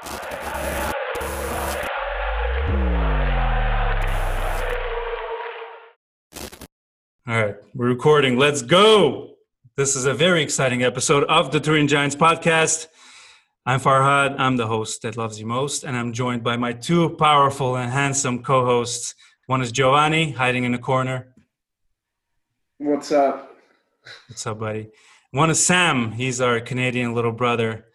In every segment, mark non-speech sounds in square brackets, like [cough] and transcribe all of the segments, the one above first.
All right, we're recording. Let's go. This is a very exciting episode of the Turin Giants podcast. I'm Farhad. I'm the host that loves you most, and I'm joined by my two powerful and handsome co-hosts. One is Giovanni, hiding in the corner. What's up? What's up, buddy? One is Sam. He's our Canadian little brother.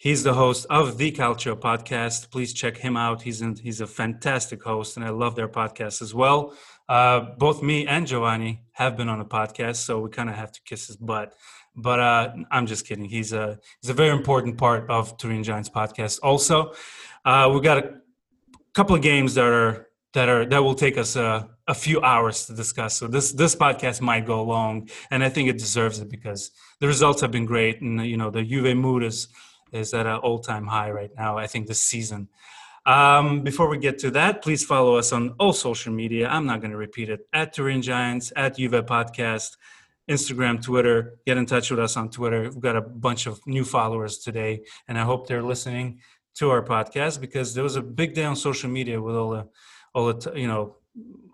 He's the host of the Calcio podcast. Please check him out. He's in, he's a fantastic host, and I love their podcast as well. Uh, both me and Giovanni have been on the podcast, so we kind of have to kiss his butt. But uh, I'm just kidding. He's a he's a very important part of Turin Giants podcast. Also, uh, we've got a couple of games that are that are that will take us a, a few hours to discuss. So this this podcast might go long, and I think it deserves it because the results have been great, and you know the Juve mood is is at an all time high right now. I think this season. Um, before we get to that, please follow us on all social media. I'm not going to repeat it at Turin Giants, at Juve Podcast, Instagram, Twitter. Get in touch with us on Twitter. We've got a bunch of new followers today, and I hope they're listening to our podcast because there was a big day on social media with all the, all the, you know,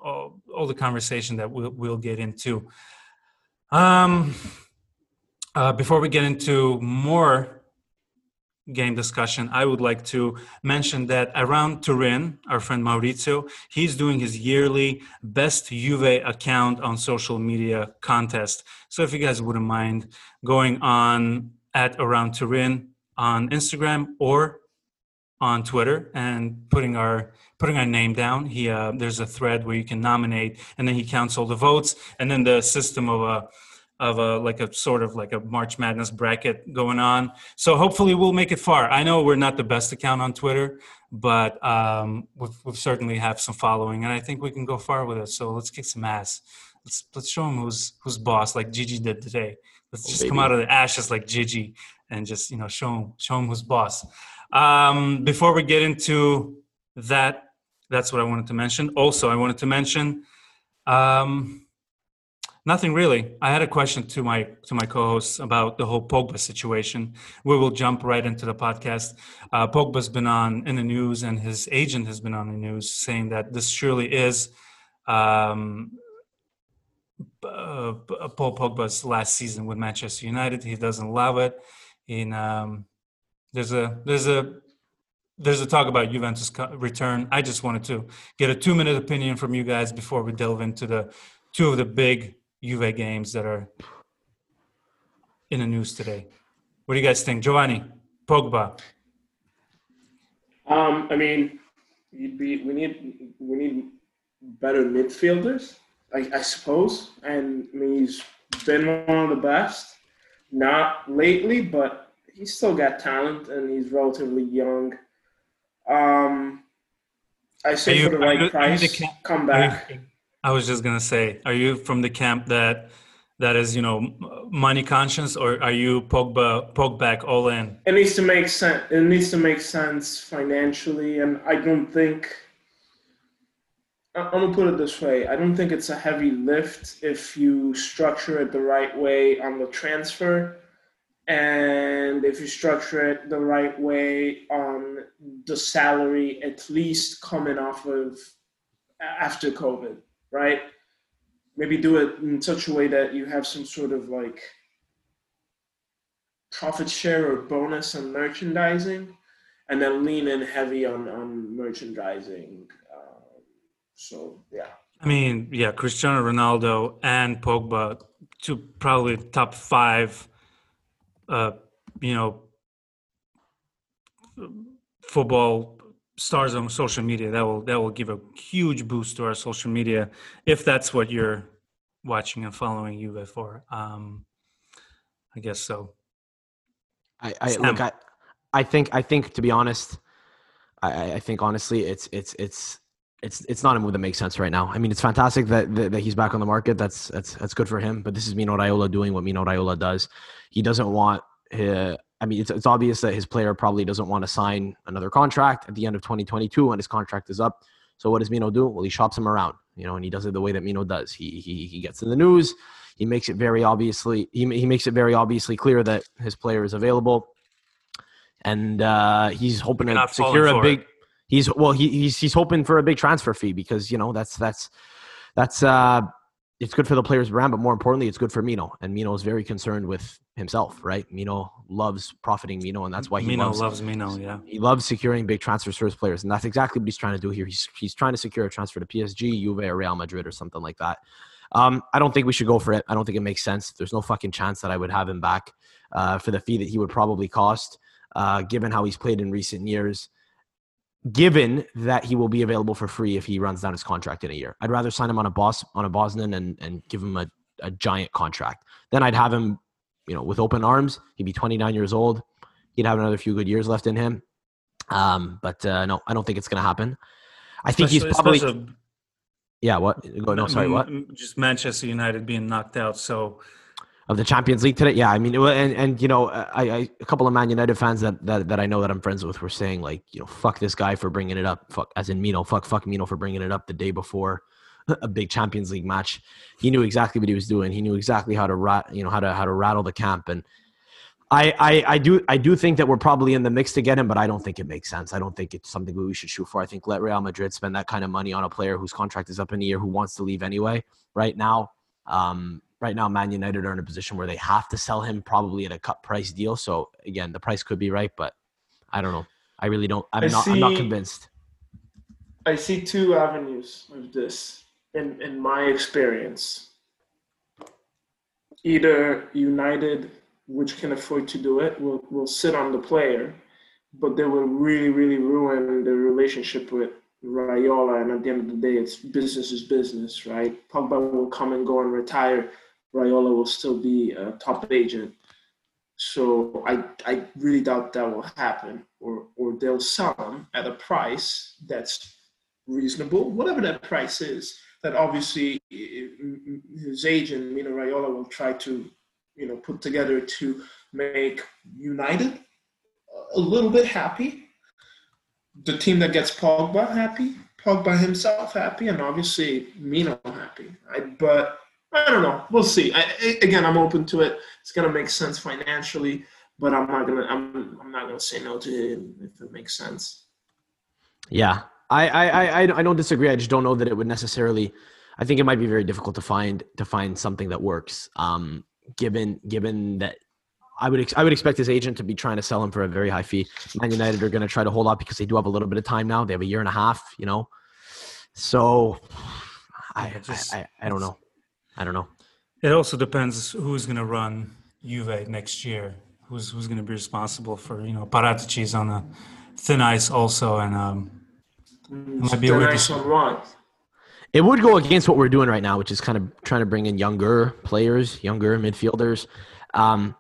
all, all the conversation that we'll, we'll get into. Um, uh, before we get into more game discussion, I would like to mention that around Turin, our friend Maurizio, he's doing his yearly best Juve account on social media contest. So if you guys wouldn't mind going on at around Turin on Instagram or on Twitter and putting our putting our name down. He uh, there's a thread where you can nominate, and then he counts all the votes, and then the system of a of a like a sort of like a March Madness bracket going on. So hopefully we'll make it far. I know we're not the best account on Twitter, but um, we've, we've certainly have some following, and I think we can go far with it. So let's kick some ass. Let's let's show him who's who's boss, like Gigi did today. Let's oh, just baby. come out of the ashes like Gigi and just you know show him show him who's boss. Um, before we get into that, that's what I wanted to mention. Also, I wanted to mention. Um, Nothing really. I had a question to my to my co-hosts about the whole Pogba situation. We will jump right into the podcast. Uh, Pogba's been on in the news, and his agent has been on the news saying that this surely is um, uh, Paul Pogba's last season with Manchester United. He doesn't love it. In um, there's a there's a there's a talk about Juventus return. I just wanted to get a two minute opinion from you guys before we delve into the two of the big Juve games that are in the news today. What do you guys think, Giovanni? Pogba. Um, I mean, be, we need we need better midfielders, I, I suppose. And I mean, he's been one of the best. Not lately, but he's still got talent, and he's relatively young. Um, I say you, for the right you, price, come back. I was just gonna say, are you from the camp that that is, you know, money conscious, or are you Pogba Pogba all in? It needs to make sense. It needs to make sense financially, and I don't think. I'm gonna put it this way: I don't think it's a heavy lift if you structure it the right way on the transfer, and if you structure it the right way on the salary, at least coming off of after COVID right? Maybe do it in such a way that you have some sort of like profit share or bonus on merchandising, and then lean in heavy on on merchandising. Um, so yeah. I mean, yeah, Cristiano Ronaldo and Pogba, two probably top five, uh, you know, football stars on social media that will that will give a huge boost to our social media if that's what you're watching and following Juve for. Um, I guess so. I, I look. I, I think. I think to be honest, I, I think honestly, it's it's it's it's it's not a move that makes sense right now. I mean, it's fantastic that, that, that he's back on the market. That's that's that's good for him. But this is Mino Raiola doing what Mino Raiola does. He doesn't want his, I mean, it's, it's obvious that his player probably doesn't want to sign another contract at the end of 2022 when his contract is up. So what does Mino do? Well, he shops him around, you know, and he does it the way that Mino does. He he he gets in the news. He makes it very obviously he he makes it very obviously clear that his player is available. and uh, he's hoping to secure a big. It. He's well, he, he's he's hoping for a big transfer fee because you know that's that's that's uh, it's good for the player's brand, but more importantly, it's good for Mino. And Mino is very concerned with himself, right? Mino loves profiting Mino, and that's why he Mino loves, loves Mino. Yeah, he loves securing big transfers for his players, and that's exactly what he's trying to do here. He's he's trying to secure a transfer to PSG, Juve, or Real Madrid, or something like that. Um, I don't think we should go for it. I don't think it makes sense. There's no fucking chance that I would have him back uh, for the fee that he would probably cost, uh, given how he's played in recent years. Given that he will be available for free if he runs down his contract in a year, I'd rather sign him on a boss on a Bosman and and give him a, a giant contract. Then I'd have him, you know, with open arms. He'd be 29 years old. He'd have another few good years left in him. Um, but uh, no, I don't think it's going to happen. I think especially, he's probably. Yeah. What? No, sorry. What? Just Manchester United being knocked out. So of the Champions League today. Yeah, I mean, and and you know, I, I, a couple of Man United fans that, that that I know that I'm friends with were saying like, you know, fuck this guy for bringing it up. Fuck, as in Mino, fuck, fuck Mino for bringing it up the day before [laughs] a big Champions League match. He knew exactly what he was doing. He knew exactly how to rat, you know, how to how to rattle the camp. And I, I I do I do think that we're probably in the mix to get him, but I don't think it makes sense. I don't think it's something we should shoot for. I think let Real Madrid spend that kind of money on a player whose contract is up in a year who wants to leave anyway. Right now, um, right now Man United are in a position where they have to sell him probably at a cut price deal. So again, the price could be right, but I don't know. I really don't. I'm I not. See, I'm not convinced. I see two avenues of this in in my experience. Either United, which can afford to do it, will will sit on the player, but they will really really ruin the relationship with Raiola. And at the end of the day, it's business is business, right? Pogba will come and go and retire Raiola will still be a top agent. So I, I really doubt that will happen, or or they'll sell him at a price that's reasonable, whatever that price is. That obviously his agent, Mino Raiola, will try to, you know, put together to make United a little bit happy, the team that gets Pogba happy, Pogba himself happy, and obviously Mino happy. I, but I don't know. We'll see. I, again, I'm open to it. It's gonna make sense financially, but I'm not gonna. I'm. I'm not gonna say no to it if it makes sense. Yeah, I, I, I, I don't disagree. I just don't know that it would necessarily. I think it might be very difficult to find to find something that works. Um, given given that I would ex- I would expect his agent to be trying to sell him for a very high fee. Man United are going to try to hold up because they do have a little bit of time now. They have a year and a half, you know. So I just, I, I, I don't know. I don't know. It also depends who's going to run Juve next year. Who's who's going to be responsible for you know Paratici's on a thin ice also, and um, it might be thin ice on what? It would go against what we're doing right now, which is kind of trying to bring in younger players, younger midfielders. Um,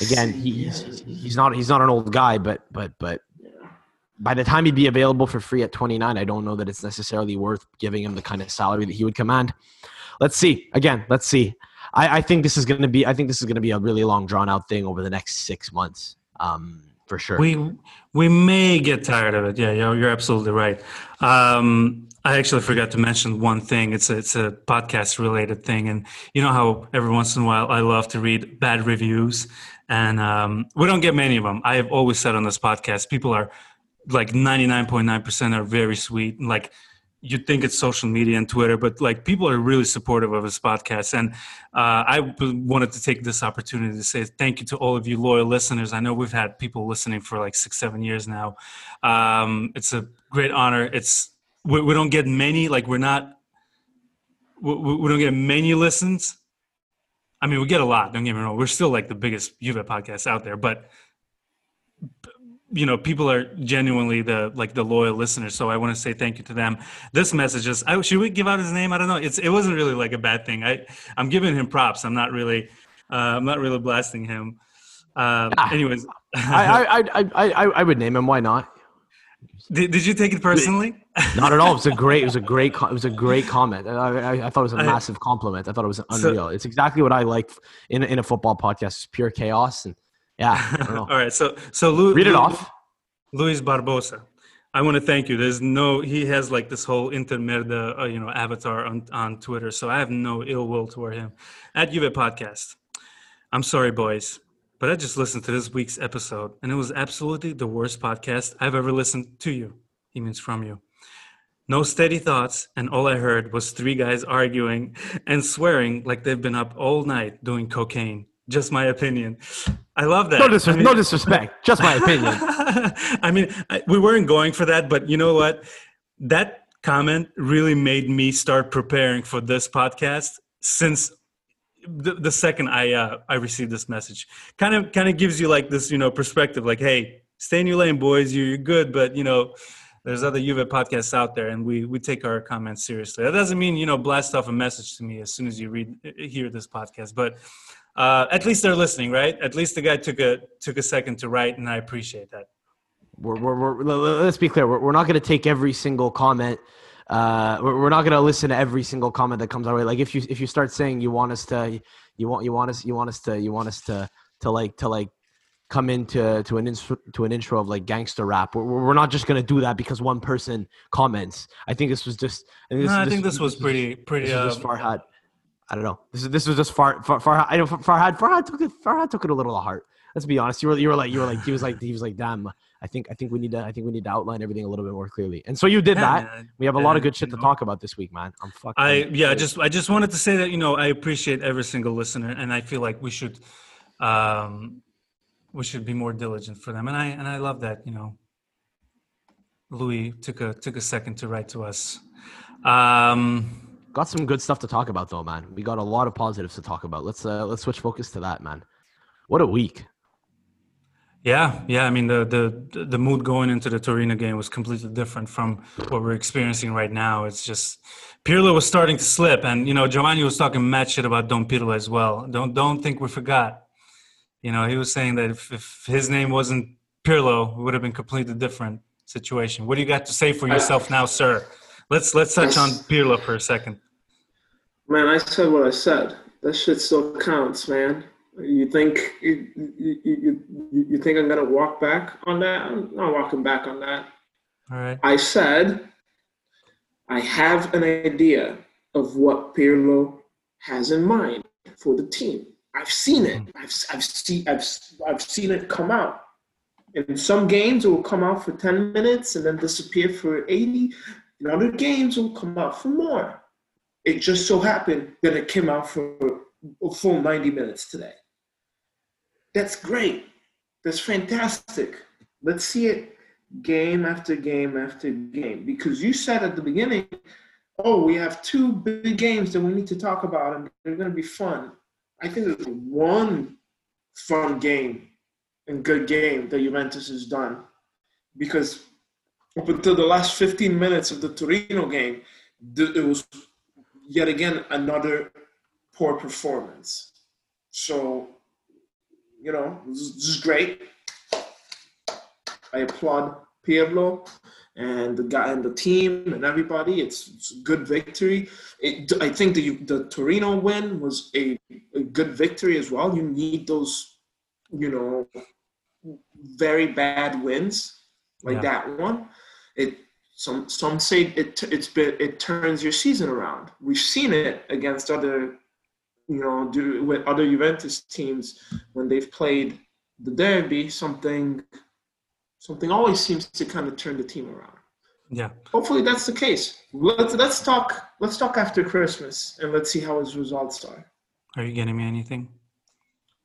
again, he's he's not he's not an old guy, but but but by the time he'd be available for free at 29, I don't know that it's necessarily worth giving him the kind of salary that he would command let's see. Again, let's see. I, I think this is going to be. I think this is going to be a really long, drawn out thing over the next six months, um, for sure. We we may get tired of it. Yeah, you're, you're absolutely right. Um, I actually forgot to mention one thing. It's a, it's a podcast related thing, and you know how every once in a while I love to read bad reviews, and um, we don't get many of them. I have always said on this podcast, people are like 99.9% are very sweet, like you'd think it's social media and Twitter, but like people are really supportive of his podcast. And uh, I wanted to take this opportunity to say thank you to all of you loyal listeners. I know we've had people listening for like six, seven years now. Um, it's a great honor. It's we, we, don't get many, like we're not, we, we don't get many listens. I mean, we get a lot. Don't get me wrong. We're still like the biggest Juve podcast out there, but you know people are genuinely the like the loyal listeners so i want to say thank you to them. This message is I, should we give out his name? I don't know. It's it wasn't really like a bad thing. I i'm giving him props. I'm not really uh, i'm not really blasting him. Um, ah, anyways. I, I, [laughs] I i i would name him. Why not? Did, did you take it personally? Not at all. It was a great it was a [laughs] great it was a great comment. I, I, I thought it was a massive compliment. I thought it was unreal. So, it's exactly what i like in, in a football podcast it's pure chaos and yeah. [laughs] All right. So so Lu- read it Lu- off. Luis Barbosa. I want to thank you. There's no he has like this whole intermerda uh, you know avatar on on Twitter, so I have no ill will toward him. At Juve Podcast. I'm sorry, boys. but I just listened to this week's episode, and it was absolutely the worst podcast I've ever listened to you. He means from you. No steady thoughts, and all I heard was three guys arguing and swearing like they've been up all night doing cocaine. Just my opinion. I love that. No, disres- I mean, no disrespect. Just my opinion. [laughs] I mean, I, we weren't going for that, but you know what? That comment really made me start preparing for this podcast since the, the second I uh, I received this message. Kind of kind of gives you like this, you know, perspective. Like, hey, stay in your lane, boys. You're good, but you know, there's other Juve podcasts out there, and we we take our comments seriously. That doesn't mean you know blast off a message to me as soon as you read hear this podcast, but uh, at least they're listening, right? At least the guy took a took a second to write, and I appreciate that. We're, we're, we're let's be clear. We're, we're not going to take every single comment. Uh, we're, we're not going to listen to every single comment that comes our way. Like if you if you start saying you want us to, you want you want us you want us to you want us to to like to like come into to an intro, to an intro of like gangster rap. We're, we're not just gonna do that because one person comments. I think this was just. I think this, no, I this, think this was pretty pretty. This uh, just Farhad. I don't know. This is this was just Far, Far Farhad. I know Farhad. Farhad took it. Farhad took it a little to heart. Let's be honest. You were you were like you were like he was like he was like damn. I think I think we need to I think we need to outline everything a little bit more clearly. And so you did yeah, that. Man. We have a lot of good shit to talk about this week, man. I'm fucking. I yeah. I just I just wanted to say that you know I appreciate every single listener, and I feel like we should, um, we should be more diligent for them. And I and I love that you know. Louis took a took a second to write to us. Um, Got some good stuff to talk about though, man. We got a lot of positives to talk about. Let's uh let's switch focus to that, man. What a week. Yeah, yeah. I mean, the the the mood going into the Torino game was completely different from what we're experiencing right now. It's just Pirlo was starting to slip, and you know, Giovanni was talking mad shit about Don Pirlo as well. Don't don't think we forgot. You know, he was saying that if, if his name wasn't Pirlo, it would have been completely different situation. What do you got to say for yourself now, sir? Let's let's touch on Pirlo for a second. Man, I said what I said. That shit still counts, man. You think you, you, you, you think I'm gonna walk back on that? I'm not walking back on that. All right. I said I have an idea of what Pirlo has in mind for the team. I've seen it. Mm-hmm. I've I've seen I've I've seen it come out. In some games, it will come out for 10 minutes and then disappear for 80. In other games, it will come out for more. It just so happened that it came out for a full 90 minutes today. That's great. That's fantastic. Let's see it game after game after game. Because you said at the beginning, oh, we have two big games that we need to talk about and they're going to be fun. I think there's one fun game and good game that Juventus has done. Because up until the last 15 minutes of the Torino game, it was yet again another poor performance. So, you know, this is great. I applaud Pirlo and the guy and the team and everybody. It's, it's a good victory. It, I think the the Torino win was a, a good victory as well. You need those, you know, very bad wins like yeah. that one. It some some say it it's been, it turns your season around. We've seen it against other, you know, do with other Juventus teams when they've played the derby. Something something always seems to kind of turn the team around. Yeah. Hopefully that's the case. Let's let's talk let's talk after Christmas and let's see how his results are. Are you getting me anything?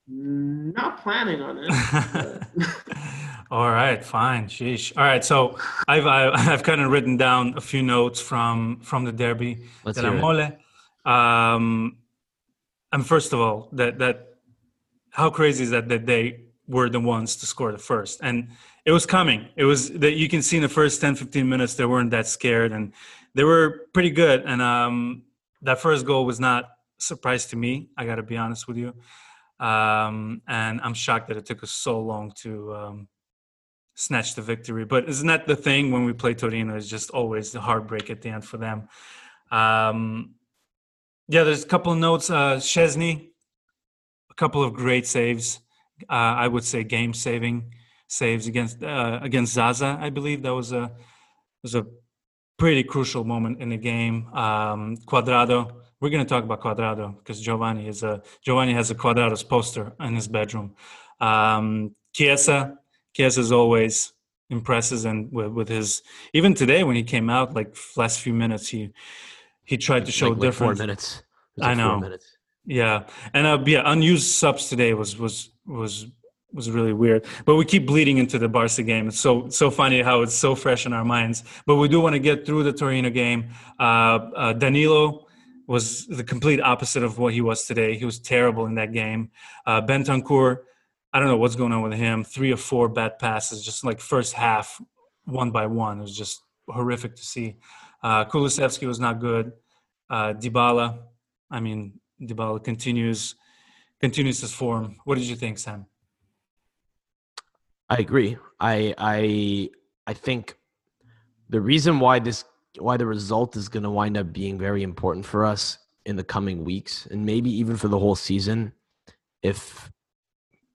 Not planning on it. [laughs] All right, fine. Sheesh. All right, so I've [laughs] I've kind of written down a few notes from from the derby. Let's hear it. Um, and first of all, that that how crazy is that that they were the ones to score the first, and it was coming. It was that you can see in the first 10, 15 minutes they weren't that scared, and they were pretty good. And um, that first goal was not a surprise to me. I got to be honest with you. Um, and I'm shocked that it took us so long to um, snatch the victory. But isn't that the thing when we play Torino? It's just always the heartbreak at the end for them. Um, yeah, there's a couple of notes. Uh, Szczesny, a couple of great saves. Uh, I would say game saving saves against uh, against Zaza. I believe that was a was a pretty crucial moment in the game. Um, Cuadrado. We're going to talk about Cuadrado because Giovanni is a Giovanni has a Cuadrado's poster in his bedroom. Um, Chiesa, Chiesa is always impresses and with, with, his even today when he came out like last few minutes he he tried to show like, different like four minutes. Like I know. Minutes. Yeah, and uh, yeah, unused subs today was was was was really weird. But we keep bleeding into the Barca game. It's so so funny how it's so fresh in our minds. But we do want to get through the Torino game. Uh, uh, Danilo was the complete opposite of what he was today. He was terrible in that game. Uh, Bentancur, I don't know what's going on with him. Three or four bad passes, just like first half, one by one. It was just horrific to see. Uh, Kulusevski was not good. Uh, Dybala, I mean, Dybala continues continues his form. What did you think, Sam? I agree. I I I think the reason why this why the result is going to wind up being very important for us in the coming weeks and maybe even for the whole season if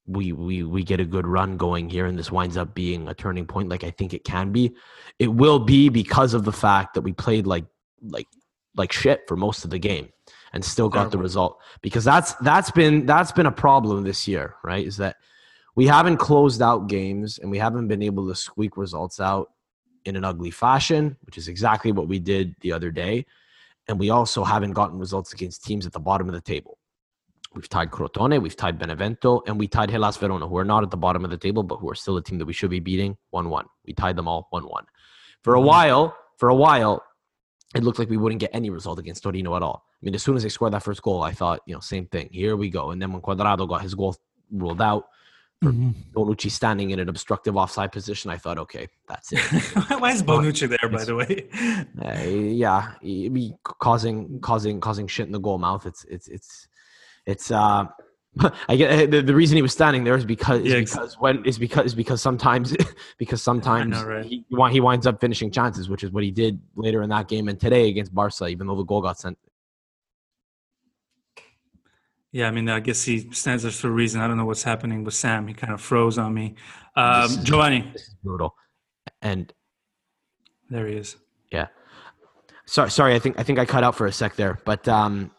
we we we get a good run going here and this winds up being a turning point like I think it can be it will be because of the fact that we played like like like shit for most of the game and still got the result because that's that's been that's been a problem this year right is that we haven't closed out games and we haven't been able to squeak results out in an ugly fashion, which is exactly what we did the other day. And we also haven't gotten results against teams at the bottom of the table. We've tied Crotone, we've tied Benevento, and we tied Hellas Verona, who are not at the bottom of the table, but who are still a team that we should be beating 1 1. We tied them all 1 1. For a mm-hmm. while, for a while, it looked like we wouldn't get any result against Torino at all. I mean, as soon as they scored that first goal, I thought, you know, same thing. Here we go. And then when Cuadrado got his goal ruled out, mm-hmm. Bonucci standing in an obstructive offside position, I thought, okay, that's it. [laughs] Why is Bonucci there, by the way? Uh, [laughs] yeah, be causing causing causing shit in the goal mouth. It's it's it's it's. uh [laughs] I get the, the reason he was standing there is because is yeah, because when is because is because sometimes [laughs] because sometimes know, right? he he winds up finishing chances, which is what he did later in that game and today against Barca, even though the goal got sent yeah, I mean, I guess he stands there for a reason. I don't know what's happening with Sam. He kind of froze on me. Um, this Giovanni. This is brutal. And there he is. Yeah. Sorry, sorry. I think I think I cut out for a sec there, but um,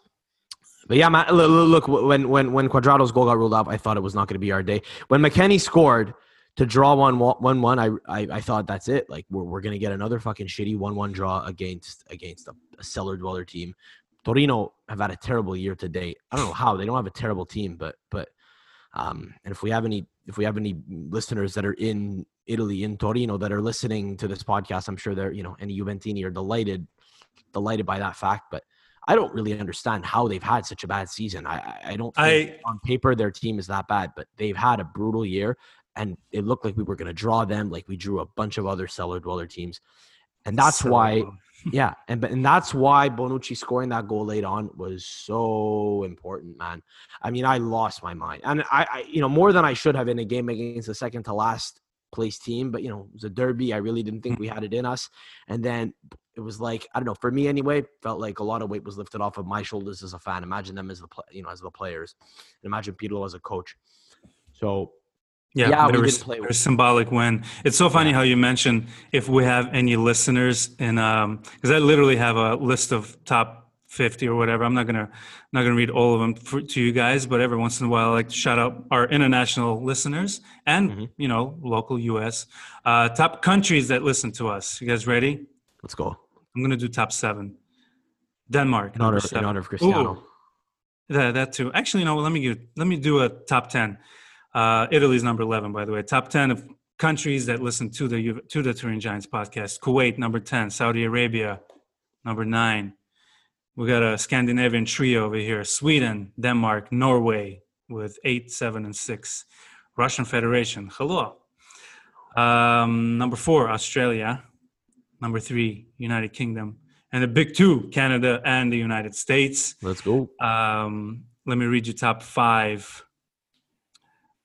but yeah, look, when when when Cuadrado's goal got ruled out, I thought it was not going to be our day. When McKennie scored to draw one one one, I, I I thought that's it. Like we're we're gonna get another fucking shitty one one draw against against a, a cellar dweller team Torino have had a terrible year to date. I don't know how they don't have a terrible team, but but um, and if we have any if we have any listeners that are in Italy in Torino that are listening to this podcast, I'm sure they're you know any Juventini are delighted delighted by that fact. But I don't really understand how they've had such a bad season. I I don't I, on paper their team is that bad, but they've had a brutal year, and it looked like we were going to draw them like we drew a bunch of other cellar dweller teams, and that's so, why [laughs] yeah, and and that's why Bonucci scoring that goal late on was so important, man. I mean, I lost my mind, and I, I, you know, more than I should have in a game against the second to last place team. But you know, it was a derby. I really didn't think mm. we had it in us, and then it was like I don't know. For me, anyway, felt like a lot of weight was lifted off of my shoulders as a fan. Imagine them as the you know as the players, and imagine Pirlo as a coach. So yeah, yeah very, very symbolic win. It's so funny how you mentioned if we have any listeners in um because I literally have a list of top 50 or whatever. I'm not gonna not gonna read all of them for, to you guys, but every once in a while I like to shout out our international listeners and mm-hmm. you know local US uh, top countries that listen to us. You guys ready? Let's go. I'm gonna do top seven. Denmark. In honor, in honor of Cristiano. Ooh, that that too. Actually, no. let me give, let me do a top ten. Uh, Italy's number 11, by the way. Top 10 of countries that listen to the to the Turin Giants podcast. Kuwait, number 10. Saudi Arabia, number 9. We got a Scandinavian trio over here. Sweden, Denmark, Norway with 8, 7, and 6. Russian Federation, hello. Um, number 4, Australia. Number 3, United Kingdom. And the big two, Canada and the United States. Let's go. Um, let me read you top 5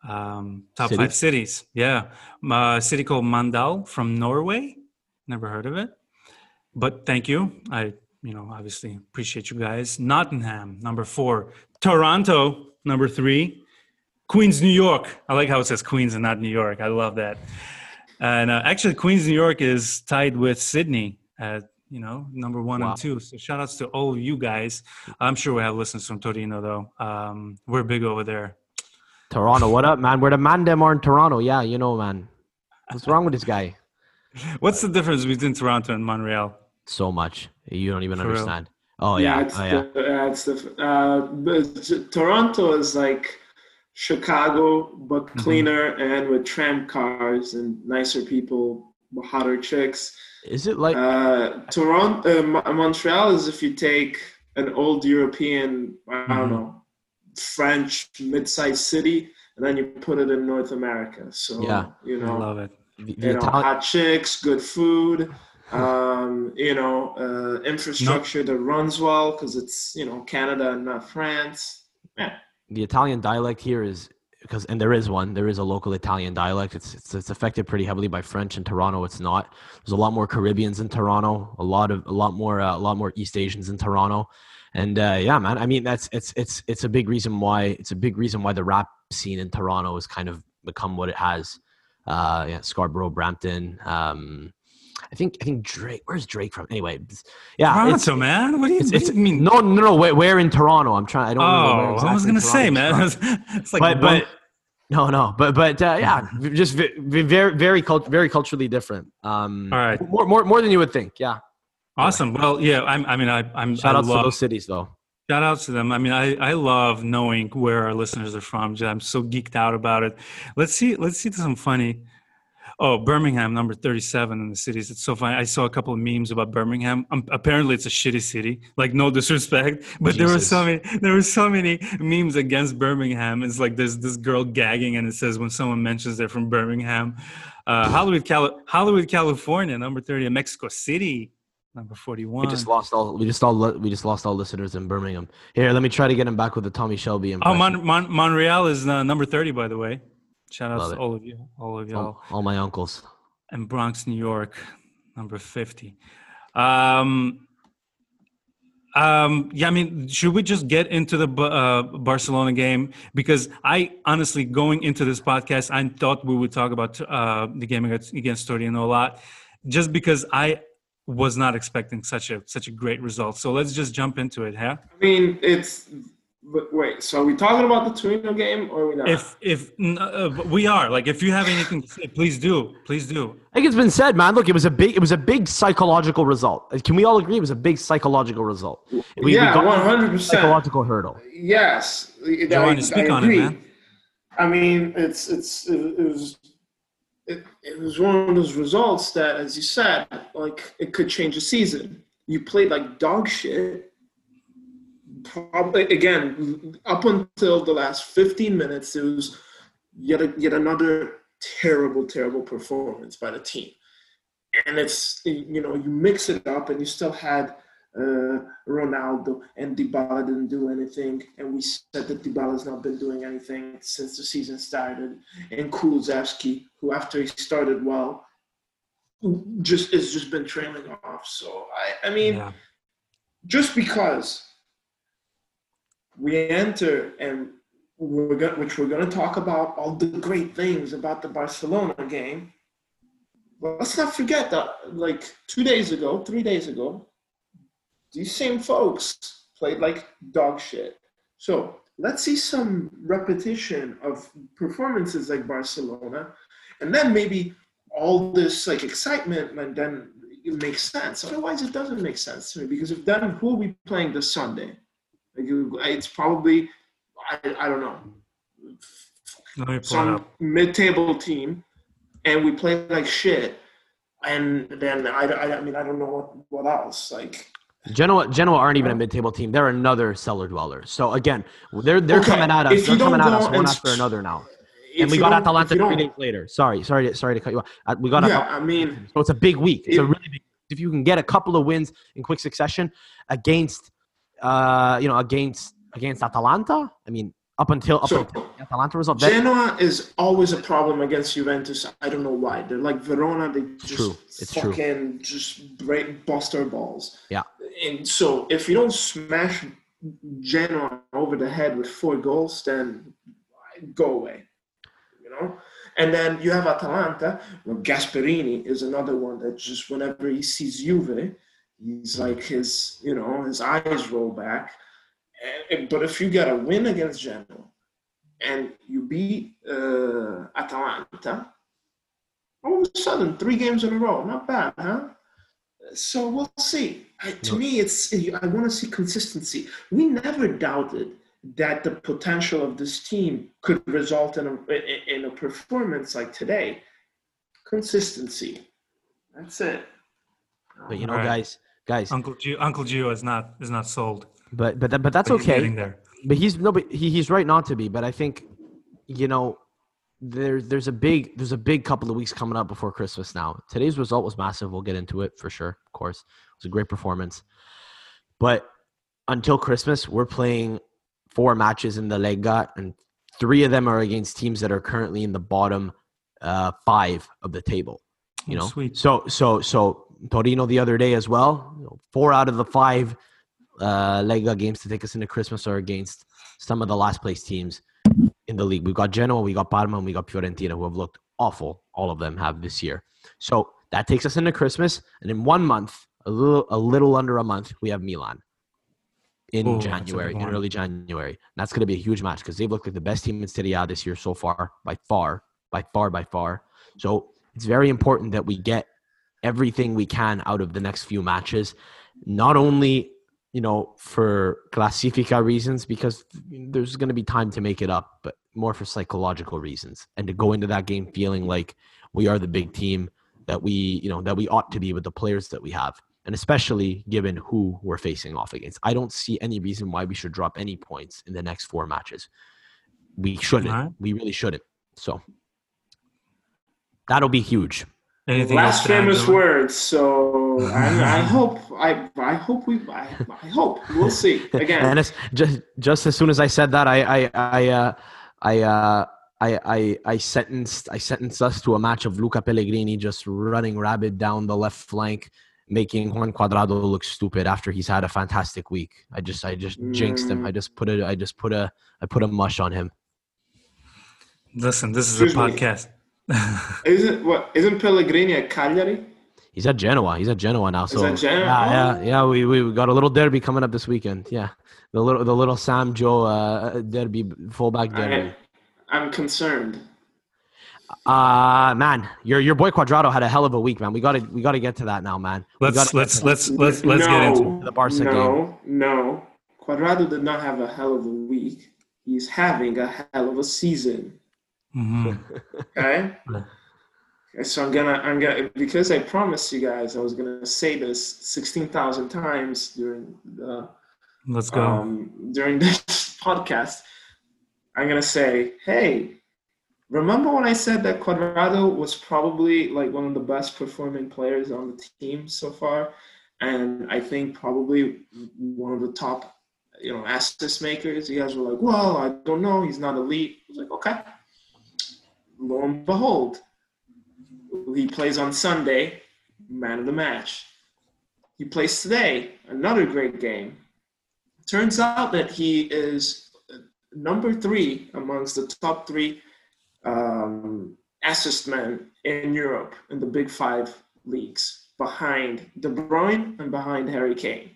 um, top City? five cities. Yeah, a city called Mandal from Norway. Never heard of it, but thank you. I, you know, obviously appreciate you guys. Nottingham, number four. Toronto, number three. Queens, New York. I like how it says Queens and not New York. I love that. And uh, actually, Queens, New York is tied with Sydney at you know number one wow. and two. So shout outs to all you guys. I'm sure we have listeners from Torino though. Um, we're big over there Toronto, what up, man? We're the man them are in Toronto. Yeah, you know, man. What's wrong with this guy? [laughs] What's the difference between Toronto and Montreal? So much. You don't even For understand. Real? Oh yeah, yeah, it's oh, yeah. The, it's the, uh, Toronto is like Chicago, but mm-hmm. cleaner mm-hmm. and with tram cars and nicer people, hotter chicks. Is it like uh, Toronto? Uh, Montreal is if you take an old European, I don't mm-hmm. know, French mid-sized city, and then you put it in North America. So yeah, you know, I love it. The, the you know, hot chicks, good food, [laughs] um, you know, uh, infrastructure that runs well because it's you know Canada and not France. Yeah. The Italian dialect here is because and there is one there is a local italian dialect it's, it's it's affected pretty heavily by french in toronto it's not there's a lot more caribbeans in toronto a lot of a lot more uh, a lot more east asians in toronto and uh, yeah, man. I mean, that's it's it's it's a big reason why it's a big reason why the rap scene in Toronto has kind of become what it has. Uh, yeah, Scarborough, Brampton. Um, I think I think Drake. Where's Drake from? Anyway, yeah, Toronto, man. What do you, it's, it's, mean? No, no, no. Where, where in Toronto? I'm trying. I don't. Oh, exactly I was gonna say, man. it's like, but, but no, no, but but uh, yeah, [laughs] just very very cult- very culturally different. Um, All right, more more more than you would think. Yeah. Awesome. Well, yeah, I'm, I mean, I, I'm shout I out love, to those cities though. Shout out to them. I mean, I, I love knowing where our listeners are from. I'm so geeked out about it. Let's see. Let's see some funny. Oh, Birmingham, number 37 in the cities. It's so funny. I saw a couple of memes about Birmingham. Um, apparently, it's a shitty city. Like, no disrespect, but Jesus. there were so many. There were so many memes against Birmingham. It's like there's this girl gagging, and it says when someone mentions they're from Birmingham, uh, Hollywood, Cali- Hollywood, California, number 30, Mexico City, Number forty-one. We just lost all. We just all. We just lost all listeners in Birmingham. Here, let me try to get him back with the Tommy Shelby impression. Oh, Mon- Mon- Montreal is uh, number thirty, by the way. Shout out to all of you, all of y'all, all, all my uncles. And Bronx, New York, number fifty. Um, um, yeah, I mean, should we just get into the uh, Barcelona game? Because I honestly, going into this podcast, I thought we would talk about uh, the game against, against Torino a lot, just because I was not expecting such a such a great result. So let's just jump into it, huh? I mean, it's wait. So are we talking about the Torino game, or are we not? If if uh, we are, like, if you have anything to say, please do, please do. I think it's been said, man. Look, it was a big, it was a big psychological result. Can we all agree it was a big psychological result? We, yeah, one hundred percent psychological hurdle. Yes, I, speak I on it, man. I mean, it's it's it was it, it was one of those results that, as you said, like it could change a season. You played like dog shit. Probably again, up until the last 15 minutes, it was yet a, yet another terrible, terrible performance by the team. And it's you know you mix it up, and you still had uh, Ronaldo and Dybala didn't do anything, and we said that Dybala's not been doing anything since the season started. And Kulusevski, who after he started well, just has just been trailing off. So I, I mean, yeah. just because we enter and we're going, which we're going to talk about all the great things about the Barcelona game. But let's not forget that, like two days ago, three days ago, these same folks played like dog shit. So let's see some repetition of performances like Barcelona, and then maybe all this like excitement, and then it makes sense. Otherwise, it doesn't make sense to me because if then who will be playing this Sunday? Like it's probably I, I don't know some mid-table team, and we play like shit. And then I, I, I mean I don't know what what else like Genoa, Genoa aren't even a mid-table team. They're another cellar dweller. So again, they're they're okay. coming at us. They're coming at us one after another now. And we got Atalanta three days later. Sorry, sorry, to, sorry to cut you off. Uh, we got. Yeah, Atalanta. I mean, so it's a big week. It's it, a really big. If you can get a couple of wins in quick succession against, uh, you know, against against Atalanta, I mean, up until up so, until Atalanta result. Genoa is always a problem against Juventus. I don't know why. They're like Verona. They just true. It's fucking true. just break bust our balls. Yeah and so if you don't smash Genoa over the head with four goals, then go away. You know? And then you have Atalanta. Well, Gasperini is another one that just whenever he sees Juve, he's like his, you know, his eyes roll back. And, but if you get a win against Genoa, and you beat uh, Atalanta, all of a sudden, three games in a row, not bad, huh? So we'll see. I, to no. me, it's I want to see consistency. We never doubted that the potential of this team could result in a in a performance like today. Consistency. That's it. But you know, right. guys, guys, Uncle Gio, Uncle Gio is not is not sold. But but but that's but okay. There. But he's no, but he, he's right not to be. But I think, you know, there's there's a big there's a big couple of weeks coming up before Christmas now. Today's result was massive. We'll get into it for sure. Of course, it was a great performance. But until Christmas, we're playing four matches in the Lega, and three of them are against teams that are currently in the bottom uh, five of the table. You oh, know, sweet. so so so Torino the other day as well. Four out of the five uh, Lega games to take us into Christmas are against some of the last place teams in the league. We've got Genoa, we got Parma, and we got Fiorentina, who have looked awful. All of them have this year. So that takes us into Christmas, and in one month, a little, a little under a month, we have Milan in Ooh, January, in early January. And that's going to be a huge match because they've looked like the best team in Serie A this year so far, by far, by far, by far. So it's very important that we get everything we can out of the next few matches, not only you know, for Classifica reasons, because there's going to be time to make it up, but more for psychological reasons. And to go into that game feeling like we are the big team that we, you know, that we ought to be with the players that we have. And especially given who we're facing off against. I don't see any reason why we should drop any points in the next four matches. We shouldn't. Right. We really shouldn't. So that'll be huge. Anything Last famous words. So [laughs] I, I, hope I I hope we I, I hope we'll see again. [laughs] and just just as soon as I said that, I I I uh, I. Uh, I, I, I sentenced I sentenced us to a match of Luca Pellegrini just running rabid down the left flank, making Juan Cuadrado look stupid after he's had a fantastic week. I just I just mm. jinxed him. I mm. just put a I just put a I put a mush on him. Listen, this is Excuse a podcast. Me [laughs] isn't what isn't Pellegrini at Cagliari? He's at Genoa. He's at Genoa now. So Is Genoa? yeah, yeah, oh. yeah. We, we got a little derby coming up this weekend. Yeah, the little the little Sam Joe uh, derby fullback derby. I, I'm concerned. Uh man, your your boy Cuadrado had a hell of a week, man. We gotta we gotta get to that now, man. Let's let's let's let's let's no, get into the Barca no, game. No, no. Cuadrado did not have a hell of a week. He's having a hell of a season. Mm-hmm. [laughs] okay. So I'm gonna, I'm gonna, because I promised you guys I was gonna say this sixteen thousand times during the. Let's go. Um, during [laughs] this podcast, I'm gonna say, hey, remember when I said that Cuadrado was probably like one of the best performing players on the team so far, and I think probably one of the top, you know, assist makers. You guys were like, well, I don't know, he's not elite. I was like, okay lo and behold, he plays on Sunday, man of the match. He plays today, another great game. Turns out that he is number three amongst the top three um, assist men in Europe in the Big Five leagues, behind De Bruyne and behind Harry Kane.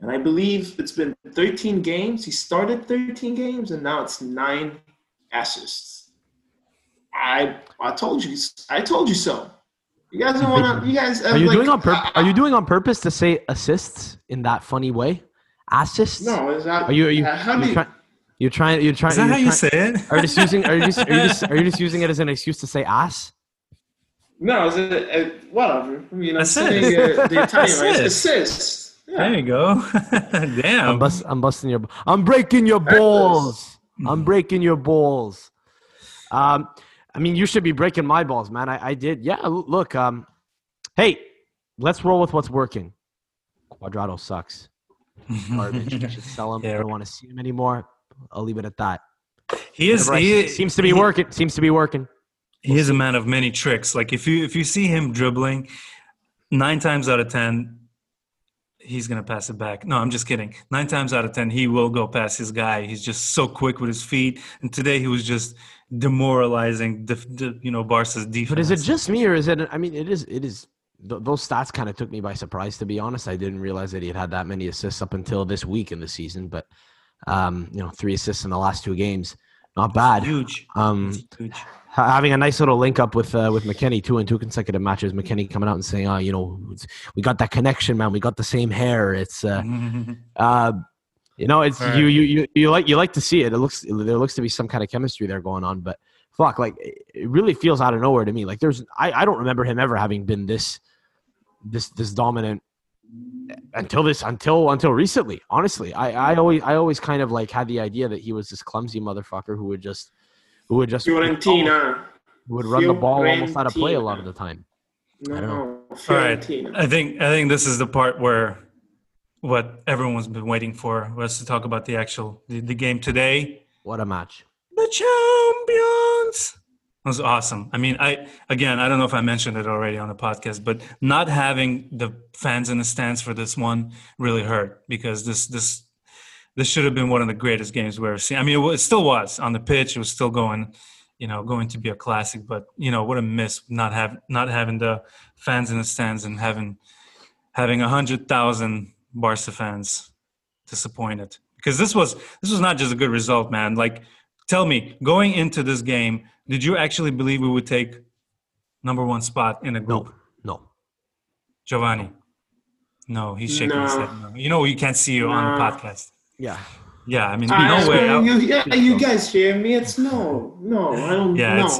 And I believe it's been 13 games. He started 13 games, and now it's nine assists. I I told you I told you so. You guys don't want to. You guys are you like, doing on purpose? Are you doing on purpose to say assists in that funny way? Assists? No, is that? Are you? Are you? Are you, try, you're trying. You're trying. Is that how you say it? Are you just using? Are you just? Are you just, are you just using it as an excuse to say ass? No, it's a, a, whatever. I mean, I'm saying uh, the Italian right? assist. Yeah. There you go. [laughs] Damn. I'm, bust, I'm busting your. I'm breaking your balls. I'm breaking your balls. Um, I mean, you should be breaking my balls, man. I, I did. Yeah, look. Um, hey, let's roll with what's working. Cuadrado sucks. [laughs] Garbage. you should sell him. Yeah. I don't want to see him anymore. I'll leave it at that. He is. He seems to be he, working. Seems to be working. We'll he is see. a man of many tricks. Like if you if you see him dribbling, nine times out of ten, he's gonna pass it back. No, I'm just kidding. Nine times out of ten, he will go past his guy. He's just so quick with his feet. And today he was just demoralizing the, you know Barca's defense. But is it just me or is it? I mean, it is. It is. Th- those stats kind of took me by surprise. To be honest, I didn't realize that he had had that many assists up until this week in the season. But um, you know, three assists in the last two games. not bad. huge. Um, huge. Having a nice little link up with uh, with McKennie two and two consecutive matches. McKennie coming out and saying, "Oh, you know, we got that connection, man. We got the same hair." It's, uh, [laughs] uh, you know, it's right. you, you you you like you like to see it. It looks there looks to be some kind of chemistry there going on, but fuck, like it really feels out of nowhere to me. Like there's, I I don't remember him ever having been this this this dominant until this until until recently honestly i i always i always kind of like had the idea that he was this clumsy motherfucker who would just who would just Fiorentina. who would run the ball almost out of play a lot of the time no, I don't know. All right. I think I think this is the part where what everyone's been waiting for was to talk about the actual the, the game today. What a match! The champions was awesome. I mean, I again, I don't know if I mentioned it already on the podcast, but not having the fans in the stands for this one really hurt because this this this should have been one of the greatest games we've ever seen. I mean, it, it still was on the pitch; it was still going, you know, going to be a classic. But you know, what a miss not have not having the fans in the stands and having having a hundred thousand Barca fans disappointed because this was this was not just a good result, man. Like, tell me, going into this game did you actually believe we would take number one spot in a group? No. No. Giovanni. No, he's shaking no. his head. No. You know, you can't see you no. on the podcast. Yeah. Yeah, I mean, uh, no way. You, yeah, you guys hear me? It's no, no, I don't. Yeah, no. it's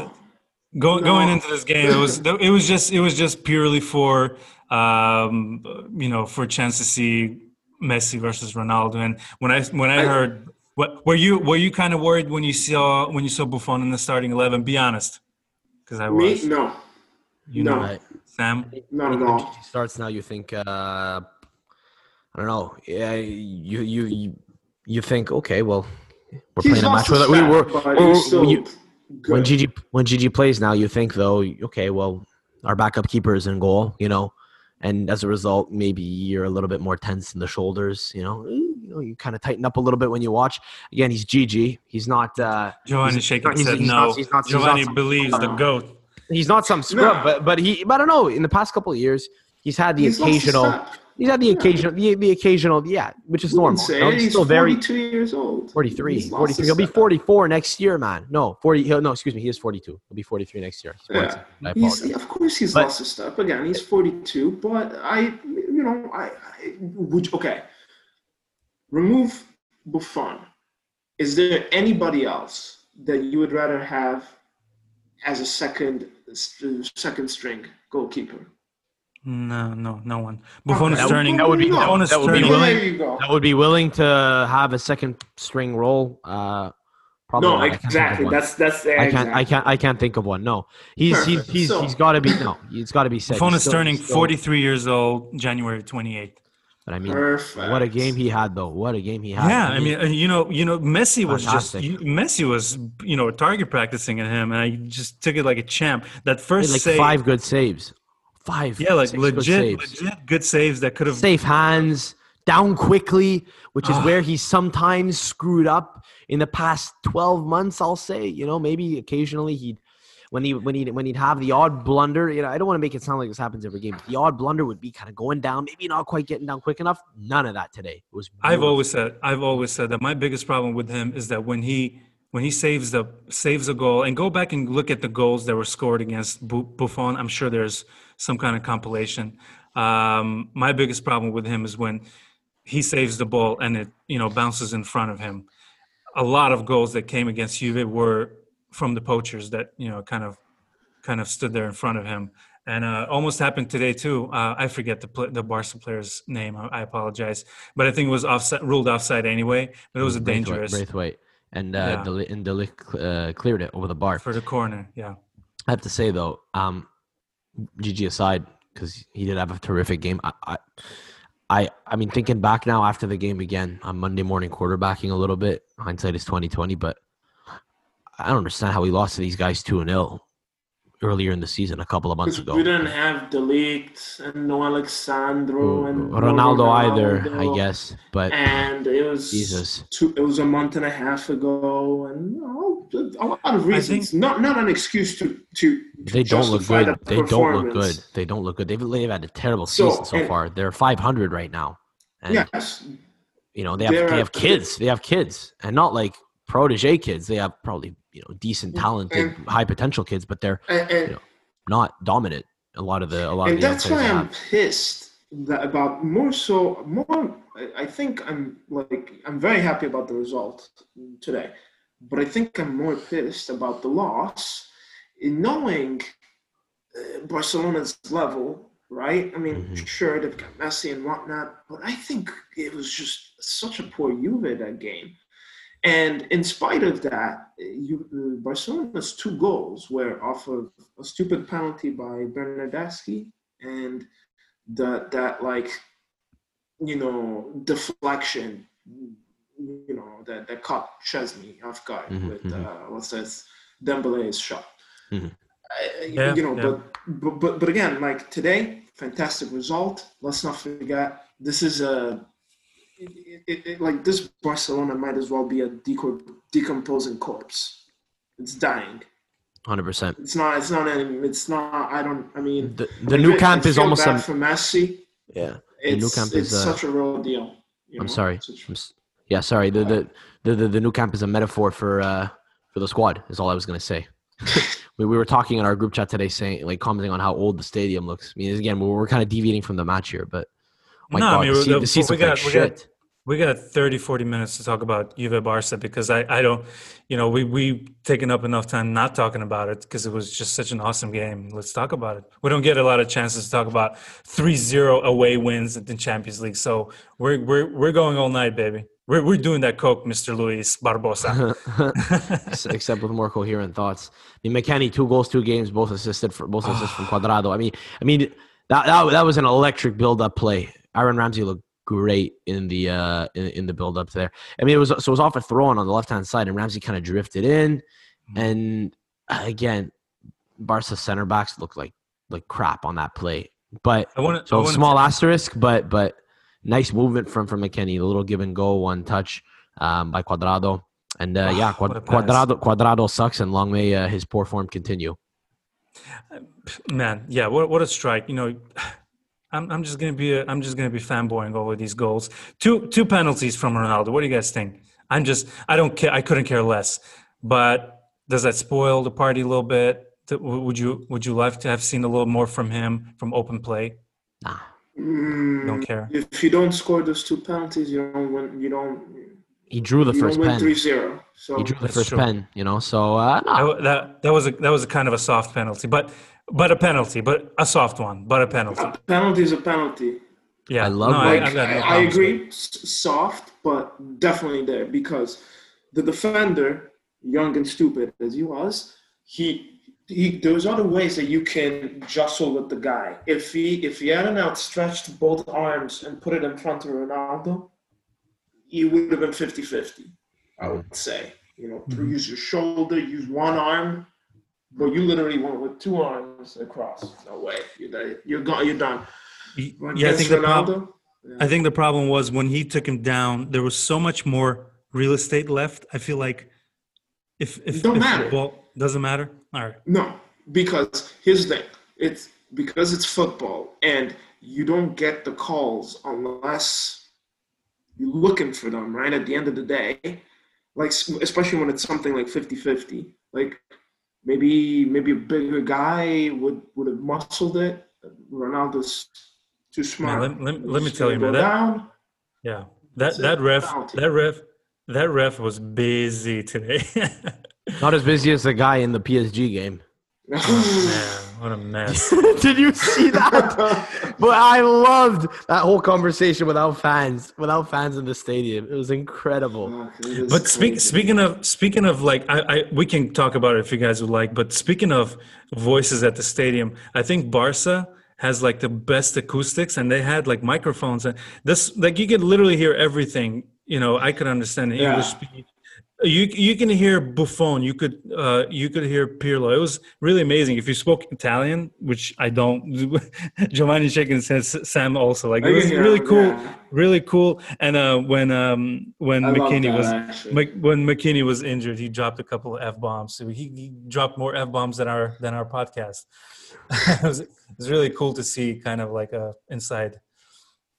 go, no. going into this game. It was it was just it was just purely for um, you know for a chance to see Messi versus Ronaldo. And when I when I, I heard what were you were you kind of worried when you saw when you saw Buffon in the starting eleven? Be honest, because I was. Me, no. You no. know, right. Sam. Not at all. He starts now. You think? Uh, I don't know. Yeah, you you you, you think? Okay, well, we're He's playing a match with it. We were. when Gigi when Gigi plays now, you think though? Okay, well, our backup keeper is in goal. You know, and as a result, maybe you're a little bit more tense in the shoulders. You know, you, know, you kind of tighten up a little bit when you watch. Again, he's Gigi. He's not. Uh, Giovanni shaking he's, said he's no. Not, he's not, Giovanni he's not believes some, the goat. He's not some scrub, no. but but he. But I don't know. In the past couple of years, he's had the occasional. He's had the occasional, the, the occasional, yeah, which is normal. He's, he's still 42 very 42 years old. 43, 43. He'll be 44 next year, man. No, 40. He'll, no, excuse me. He is 42. He'll be 43 next year. yeah. He's, of course, he's but, lost his stuff. Again, he's 42. But I, you know, I, I would okay. Remove Buffon. Is there anybody else that you would rather have as a second second string goalkeeper? No, no, no one. Buffon is turning. That would be that, that would be willing. That would be willing to have a second string role. Uh, probably no, exactly. That's that's. I can't. I can't. I can't think of one. No, he's Perfect. he's he's, so, he's got to be no. He's got to be set. Buffon is turning still, 43 years old, January 28th. But I mean, Perfect. what a game he had, though. What a game he had. Yeah, I mean, I mean you know, you know, Messi was fantastic. just Messi was, you know, target practicing at him, and I just took it like a champ. That first like save, five good saves five. Yeah, like legit, good legit good saves that could have safe hands down quickly, which is where he sometimes screwed up in the past twelve months. I'll say, you know, maybe occasionally he'd when he when he when he'd have the odd blunder. You know, I don't want to make it sound like this happens every game. The odd blunder would be kind of going down, maybe not quite getting down quick enough. None of that today. It was. Beautiful. I've always said. I've always said that my biggest problem with him is that when he when he saves the saves a goal and go back and look at the goals that were scored against Buffon. I'm sure there's some kind of compilation. Um, my biggest problem with him is when he saves the ball and it you know bounces in front of him. A lot of goals that came against Juve were from the poachers that you know kind of kind of stood there in front of him, and uh, almost happened today too. Uh, I forget the the Barca player's name. I, I, apologize, but I think it was offside, ruled offside anyway. But it was a dangerous Braithwaite, and uh, yeah. Deli- and Deli- uh, cleared it over the bar for the corner. Yeah, I have to say though, um, Gigi aside, because he did have a terrific game. I, I, I, I mean, thinking back now after the game again on Monday morning quarterbacking a little bit. Hindsight is twenty twenty, but I don't understand how we lost to these guys two and zero earlier in the season a couple of months ago. We didn't have De Ligt and no Alex Sandro mm, and Ronaldo, Ronaldo either, I guess. But and it was Jesus. Two, it was a month and a half ago, and oh, a lot of reasons. Think, not not an excuse to to. to they don't look good. They don't look good. They don't look good. They've, they've had a terrible season so, so and, far. They're 500 right now. And, yes. You know they have they have kids. They have kids, and not like protege kids. They have probably you know decent, talented, and, high potential kids, but they're and, you know, not dominant. A lot of the a lot and of the that's why I'm pissed that about more so more. I think I'm like I'm very happy about the result today, but I think I'm more pissed about the loss in knowing uh, Barcelona's level. Right? I mean, mm-hmm. sure they've got Messi and whatnot, but I think it was just such a poor Juve that game. And in spite of that, you, uh, Barcelona's two goals were off of a stupid penalty by Bernardeschi and that that like you know deflection, you know that that caught Szczesny off guard mm-hmm, with mm-hmm. uh, what's this Dembele's shot. Mm-hmm. Uh, yeah, you know, yeah. but, but but again, like today, fantastic result. Let's not forget this is a it, it, it, like this Barcelona might as well be a deco- decomposing corpse. It's dying. Hundred percent. It's not. It's not. Any, it's not. I don't. I mean, the, the Nou Camp is almost bad for Messi. Yeah, the Nou Camp is uh, such a real deal. I'm sorry. I'm, yeah, sorry. The, the the the Nou Camp is a metaphor for uh for the squad. Is all I was gonna say. [laughs] we, we were talking in our group chat today, saying like commenting on how old the stadium looks. I mean, again, we're, we're kind of deviating from the match here, but my no, God, I mean, the, uh, the, the seats we got, like we shit. Got, we got 30, 40 minutes to talk about Juve Barca because I, I don't, you know, we, we taken up enough time not talking about it because it was just such an awesome game. Let's talk about it. We don't get a lot of chances to talk about 3-0 away wins in the Champions League. So we're, we're, we're going all night, baby. We're, we're doing that coke, Mr. Luis Barbosa. [laughs] [laughs] Except with more coherent thoughts. I mean, McKennie, two goals, two games, both assisted for both assists from [sighs] Cuadrado. I mean, I mean that, that that was an electric build-up play. Aaron Ramsey looked great in the uh in, in the build up there. I mean, it was so it was off a throw on the left hand side, and Ramsey kind of drifted in, mm-hmm. and uh, again, Barca center backs looked like like crap on that play. But I wanna, so I small asterisk, but but nice movement from from McKennie. The little give and go, one touch um, by Cuadrado, and uh, yeah, Quad, Cuadrado Cuadrado sucks, and long may uh, his poor form continue. Man, yeah, what what a strike! You know. I'm, I'm just gonna be a, I'm just gonna be fanboying over these goals. Two two penalties from Ronaldo. What do you guys think? I'm just I don't care. I couldn't care less. But does that spoil the party a little bit? Would you would you like to have seen a little more from him from open play? Nah, mm, don't care. If you don't score those two penalties, you don't win. You don't. He drew the first pen. 3-0, so he drew the first true. pen. You know, so uh, no. that, that that was a that was a kind of a soft penalty, but but a penalty, but a soft one, but a penalty. A penalty is a penalty. Yeah, I love. No, like, I, I, I agree, soft, but definitely there because the defender, young and stupid as he was, he, he there's other ways that you can jostle with the guy. If he if he had an outstretched both arms and put it in front of Ronaldo, he would have been 50-50, I would say. You know, mm-hmm. use your shoulder, use one arm, but you literally went with two arms across. No way. You're You're gone. You're done. yeah, I think the problem. Yeah. I think the problem was when he took him down. There was so much more real estate left. I feel like if if, don't if matter. football doesn't matter. All right. No, because here's the thing. It's because it's football, and you don't get the calls unless you're looking for them. Right at the end of the day, like especially when it's something like 50-50. Like maybe maybe a bigger guy would would have muscled it. Ronaldo's too smart. Man, let, let, let me tell you, man. That, yeah, that that ref, that ref, that ref was busy today. [laughs] Not as busy as the guy in the PSG game. Oh, man, what a mess! [laughs] Did you see that? [laughs] but I loved that whole conversation without fans, without fans in the stadium. It was incredible. Oh, but speak, speaking of speaking of like, I, I we can talk about it if you guys would like. But speaking of voices at the stadium, I think Barca has like the best acoustics, and they had like microphones, and this like you could literally hear everything. You know, I could understand the English speech you you can hear Buffon. You could uh, you could hear Pirlo. It was really amazing. If you spoke Italian, which I don't, [laughs] Giovanni shaking says Sam also. Like it was really cool, yeah. really cool. And uh, when um, when I McKennie was actually. when McKennie was injured, he dropped a couple of f bombs. So he, he dropped more f bombs than our than our podcast. [laughs] it, was, it was really cool to see kind of like a inside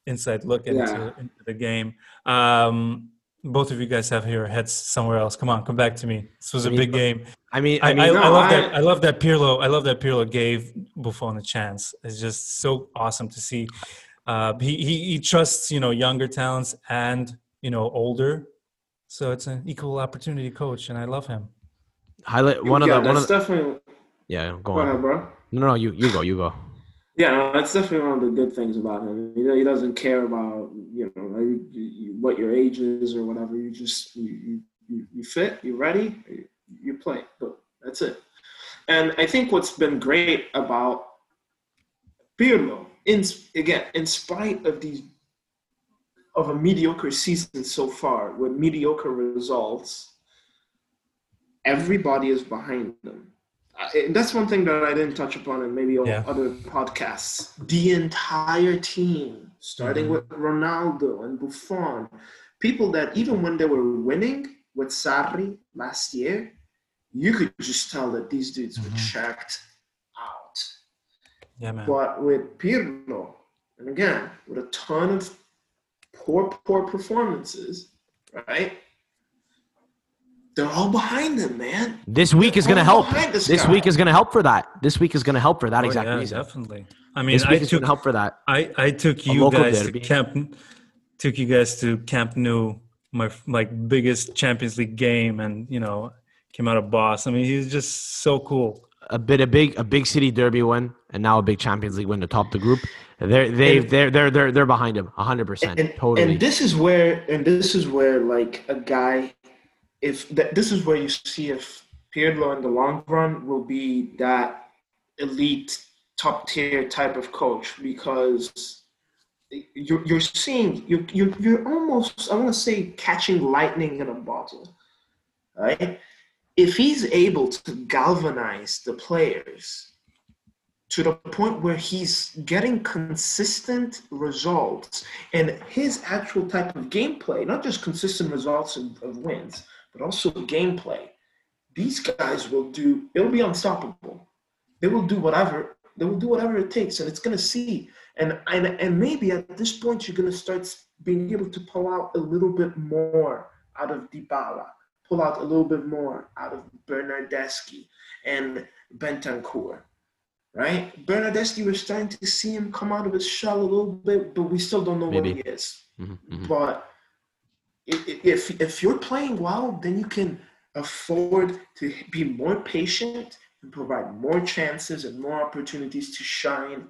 inside look into, yeah. into the game. Um, both of you guys have your heads somewhere else. Come on, come back to me. This was a big game. I mean, I, I, mean, I, no, I love I- that. I love that Pirlo. I love that Pirlo gave Buffon a chance. It's just so awesome to see. Uh, he, he he trusts you know younger talents and you know older, so it's an equal opportunity coach, and I love him. highlight one of yeah, the one of the, definitely. yeah. Go Go ahead, on. bro. No, no, you you go, you go. Yeah, that's definitely one of the good things about him. He, he doesn't care about you know what your age is or whatever. You just you you, you, fit, you ready, you, you play. But that's it. And I think what's been great about Pirlo, in again, in spite of these of a mediocre season so far with mediocre results, everybody is behind them. Uh, and that's one thing that I didn't touch upon in maybe all Yeah. other podcasts. The entire team, starting Mhm. with Ronaldo and Buffon, people that even when they were winning with Sarri last year, you could just tell that these dudes were Mhm. checked out. Yeah, man. But with Pirlo, and again, with a ton of poor, poor performances, right? They're all behind him, man. This week is going to help. this This week is going to help for that. This week is going to help for that Oh, exact yeah, reason. definitely. I mean, This I week is going took to help for that. I, I took you guys derby. to Camp took you guys to Camp Nou, my like biggest Champions League game, and you know came out a boss. I mean, he's just so cool. A bit a big a big city derby win and now a big Champions League win to top the group. They're they they're they're they're they're behind him 100%. totally. and this is where and this is where like a guy if that this is where you see if Pirlo in the long run will be that elite top tier type of coach because you're, you're seeing you're, you're, you're almost i want to say catching lightning in a bottle right? If he's able to galvanize the players to the point where he's getting consistent results and his actual type of gameplay, not just consistent results of, of wins, but also gameplay. These guys will do, it'll be unstoppable. They will do whatever, they will do whatever it takes, and it's gonna see. And and, and maybe at this point you're gonna start being able to pull out a little bit more out of Dybala, pull out a little bit more out of Bernardeschi and Bentancur right? Bernardeschi, we're starting to see him come out of his shell a little bit, but we still don't know Maybe. what he is. Mhm, mhm. But if if you're playing well, then you can afford to be more patient and provide more chances and more opportunities to shine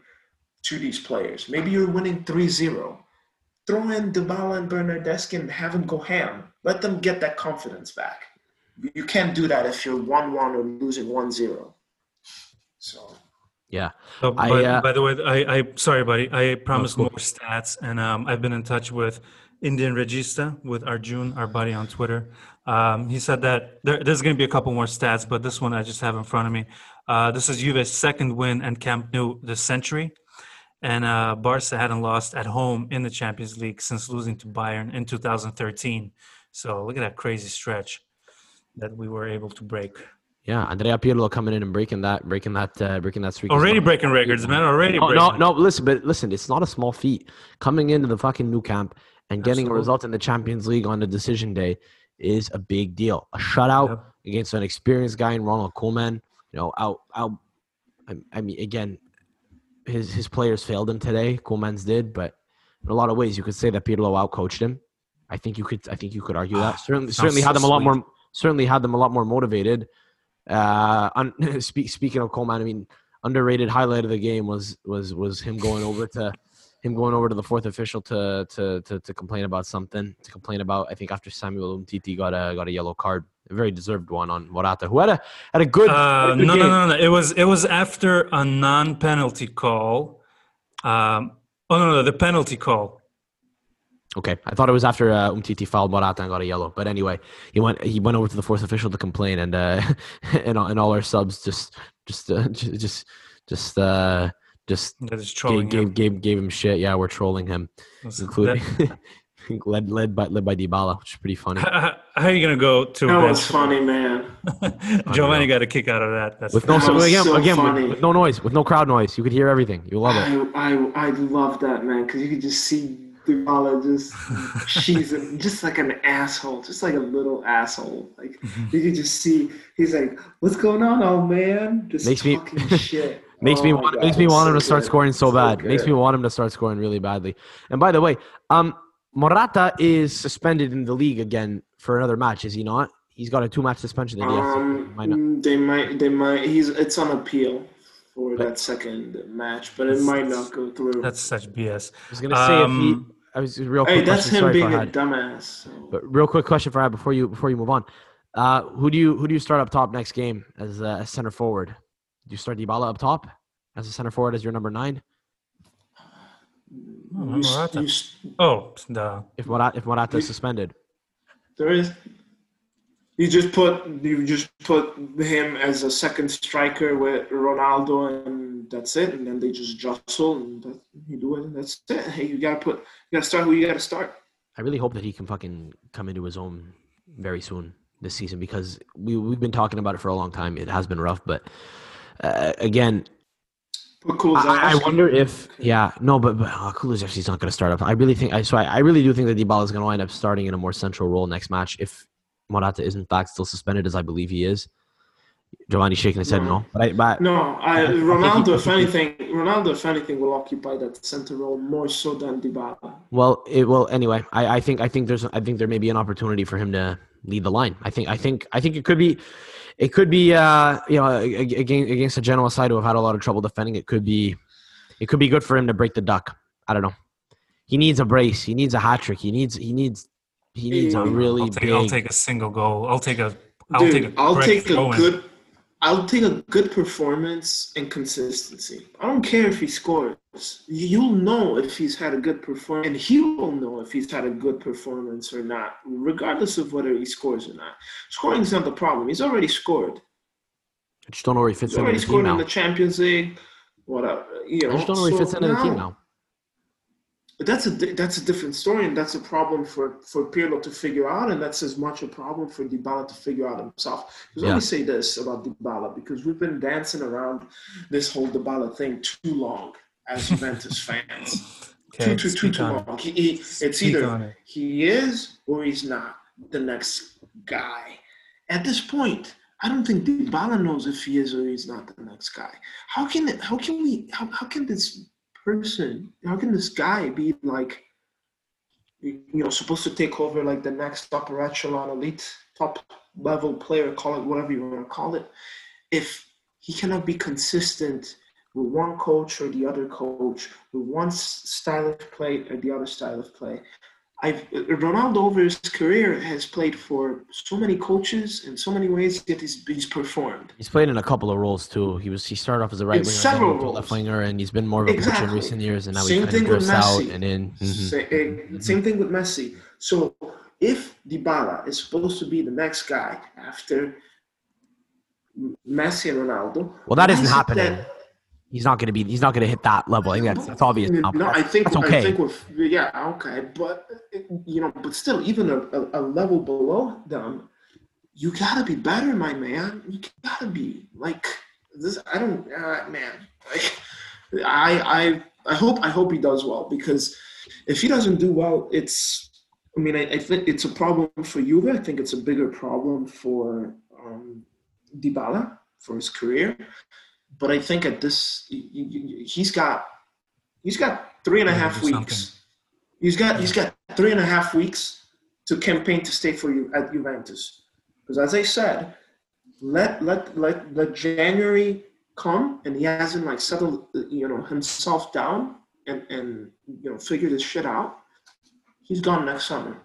to these players. Maybe you're winning 3-0. Throw in Dybala and Bernardeschi and have them go ham. Let them get that confidence back. You can't do that if you're 1-1 or losing 1-0. So Yeah. So, I, but, uh, by the way, I, I sorry, buddy. I promised cool. more stats, and um, I've been in touch with Indian Regista with Arjun, our buddy on Twitter. Um, he said that there, there's going to be a couple more stats, but this one I just have in front of me. Uh, this is Juve's second win and Camp Nou this century, and uh, Barca hadn't lost at home in the Champions League since losing to Bayern in 2013. So look at that crazy stretch that we were able to break. Yeah, Andrea Pirlo coming in and breaking that breaking that uh, breaking that streak. Already breaking records, man. Already No, breaking. no, no. Listen, but listen, it's not a small feat. Coming into the fucking Nou Camp and getting Absolutely. a result in the Champions League on the decision day is a big deal. A shutout Yep. against an experienced guy in Ronald Koeman. You know, out, out. I, I mean, again, his his players failed him today. Koeman's did, but in a lot of ways, you could say that Pirlo outcoached him. I think you could. I think you could argue that. Certainly, certainly so had them a lot sweet. more. Certainly had them a lot more motivated. Uh, on, [laughs] speak, speaking of Koeman, I mean, underrated highlight of the game was was was him going over to him going over to the fourth official to to to, to complain about something. To complain about, I think after Samuel Umtiti got a got a yellow card, a very deserved one on Morata, who had a had a good. Uh, a good no, no, game. no, no. It was it was after a non-penalty call. Um, oh no, no, the penalty call. Okay, I thought it was after uh, Umtiti fouled Morata and got a yellow. But anyway, he went he went over to the fourth official to complain, and uh, [laughs] and, and all our subs just just uh, ju- [laughs] just just uh, just That is gave, trolling gave him. gave gave him shit. Yeah, we're trolling him, That- including [laughs] led led by led by Dybala, which is pretty funny. [laughs] how, how are you gonna go to that was funny, man. [laughs] Giovanni got a kick out of that. That's With no That so, was again, so again with, funny. with no noise, with no crowd noise, you could hear everything. You love it. I, I, I love that, man, because you could just see Dybala just she's just like an asshole, just like a little asshole. Like mm-hmm. you can just see he's like, "What's going on, old man?" Just makes talking me shit. Makes oh me want, God, makes me want so him to start good. scoring so, So bad. Makes me want him to start scoring really badly. And by the way, um, Morata is suspended in the league again for another match. Is he not? He's got a two-match suspension. That he has to- Um, might not- they might, they might. He's it's on appeal for But- that second match, but it might not go through. That's such BS. I was gonna say if he. Um, I was real quick hey, that's question. him being a Farhad. dumbass. So. But real quick question for I before you before you move on. Uh, who do you who do you start up top next game as a as center forward? Do you start Dybala up top as a center forward as your number nine? Oh, Morata. Oh, the If Morata if Morata is suspended, there is. You just put you just put him as a second striker with Ronaldo, and that's it. And then they just jostle, and that, you do it. And that's it. Hey, [laughs] you gotta put you gotta start who you gotta start. I really hope that he can fucking come into his own very soon this season because we we've been talking about it for a long time. It has been rough, but uh, again, I, I wonder if yeah no, but but uh, Kulusevski's not going to start up. I really think I so I, I really do think that Dybala is going to wind up starting in a more central role next match if Morata is in fact still suspended as I believe he is. Giovanni shaking his head No. no, but I but No, I, I Ronaldo. If anything, Ronaldo, if anything, will occupy that center role more so than Dybala. Well, it well anyway. I, I think I think there's I think there may be an opportunity for him to lead the line. I think I think I think it could be, it could be uh you know against against a Genoa side who have had a lot of trouble defending. It could be, it could be good for him to break the duck. I don't know. He needs a brace. He needs a hat trick. He needs he needs he needs a really I'll take, big. I'll take a single goal. I'll take a. I'll Dude, take a. I'll take a throw good. I'll take a good performance and consistency. I don't care if he scores. You'll know if he's had a good performance, and he will know if he's had a good performance or not, regardless of whether he scores or not. Scoring is not the problem. He's already scored. I just don't know where he fits He's in already the team scored in the Champions League. Whatever, you know. I just don't know where he so fits in the team now. But that's a that's a different story, and that's a problem for for Pirlo to figure out, and that's as much a problem for Dybala to figure out himself. Because Yeah. let me say this about Dybala, because we've been dancing around this whole Dybala thing too long as [laughs] Juventus fans. Okay, too too too too long. He, he, it's either it. he is or he's not the next guy. At this point, I don't think Dybala knows if he is or he's not the next guy. How can it, how can we how, how can this person how can this guy be like you know supposed to take over like the next upper echelon elite top level player call it whatever you want to call it if he cannot be consistent with one coach or the other coach with one style of play or the other style of play I've Ronaldo over his career has played for so many coaches in so many ways that he's, he's performed. He's played in a couple of roles too. He was he started off as a right In winger, several moved left winger, and he's been more of a coach in recent years. And now Same he's kind thing of with Messi. and in. mhm. Sa- eh, Same thing with Messi. So if Dybala is supposed to be the next guy after Messi and Ronaldo, Well, that isn't happening. that- He's not going to be. He's not going to hit that level. I think that's, that's obvious. now, No, I think that's okay. I think with yeah, okay, but you know, but still, even a, a, a level below them, you gotta be better, my man. You gotta be like this. I don't, uh, man. Like, I I I hope I hope he does well because if he doesn't do well, it's. I mean, I, I think it's a problem for Juve. I think it's a bigger problem for um, Dybala for his career. But I think at this, he's got he's got three and a half weeks. He's got he's got three and a half weeks to campaign to stay for you at Juventus. Because as I said, let let let let January come and he hasn't like settled you know himself down and and you know figured his shit out. He's gone next summer.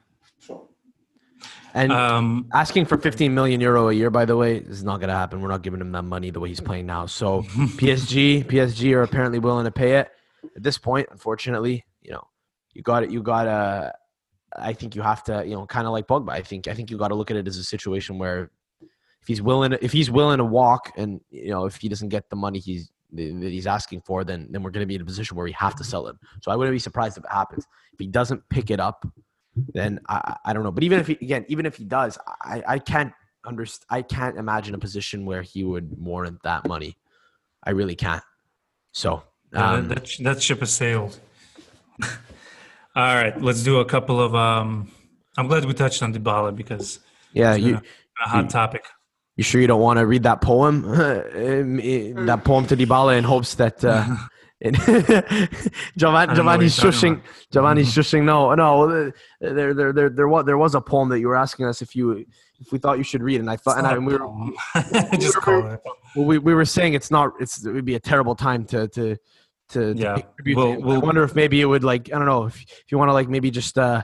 And Um, asking for 15 million euro a year, by the way, is not going to happen. We're not giving him that money the way he's playing now. So [laughs] PSG, PSG are apparently willing to pay it. At this point, unfortunately, you know, you got it. You got to. I think you have to, you know, kind of like Pogba. I think I think you got to look at it as a situation where if he's willing, if he's willing to walk, and you know, if he doesn't get the money he's that he's asking for, then then we're going to be in a position where we have to sell him. So I wouldn't be surprised if it happens. If he doesn't pick it up, then I, I don't know. But even if he again, even if he does, I, I can't underst- I can't imagine a position where he would warrant that money. I really can't. So yeah, um, that, that ship has sailed. [laughs] All right, let's do a couple of. Um, I'm glad we touched on Dybala because yeah, you a hot topic. You sure you don't want to read that poem, [laughs] that poem to Dybala in hopes that uh, [laughs] [laughs] Giovanni, Giovanni's shushing. Giovanni's mm-hmm. shushing. No, no. There, there, there, there was there was a poem that you were asking us if you if we thought you should read, and I thought, and, I, [laughs] we were just we were, well, we, we were saying it's not. It's it would be a terrible time to to to, yeah. To we'll, we'll, I wonder if maybe it would like I don't know if if you want to like maybe just uh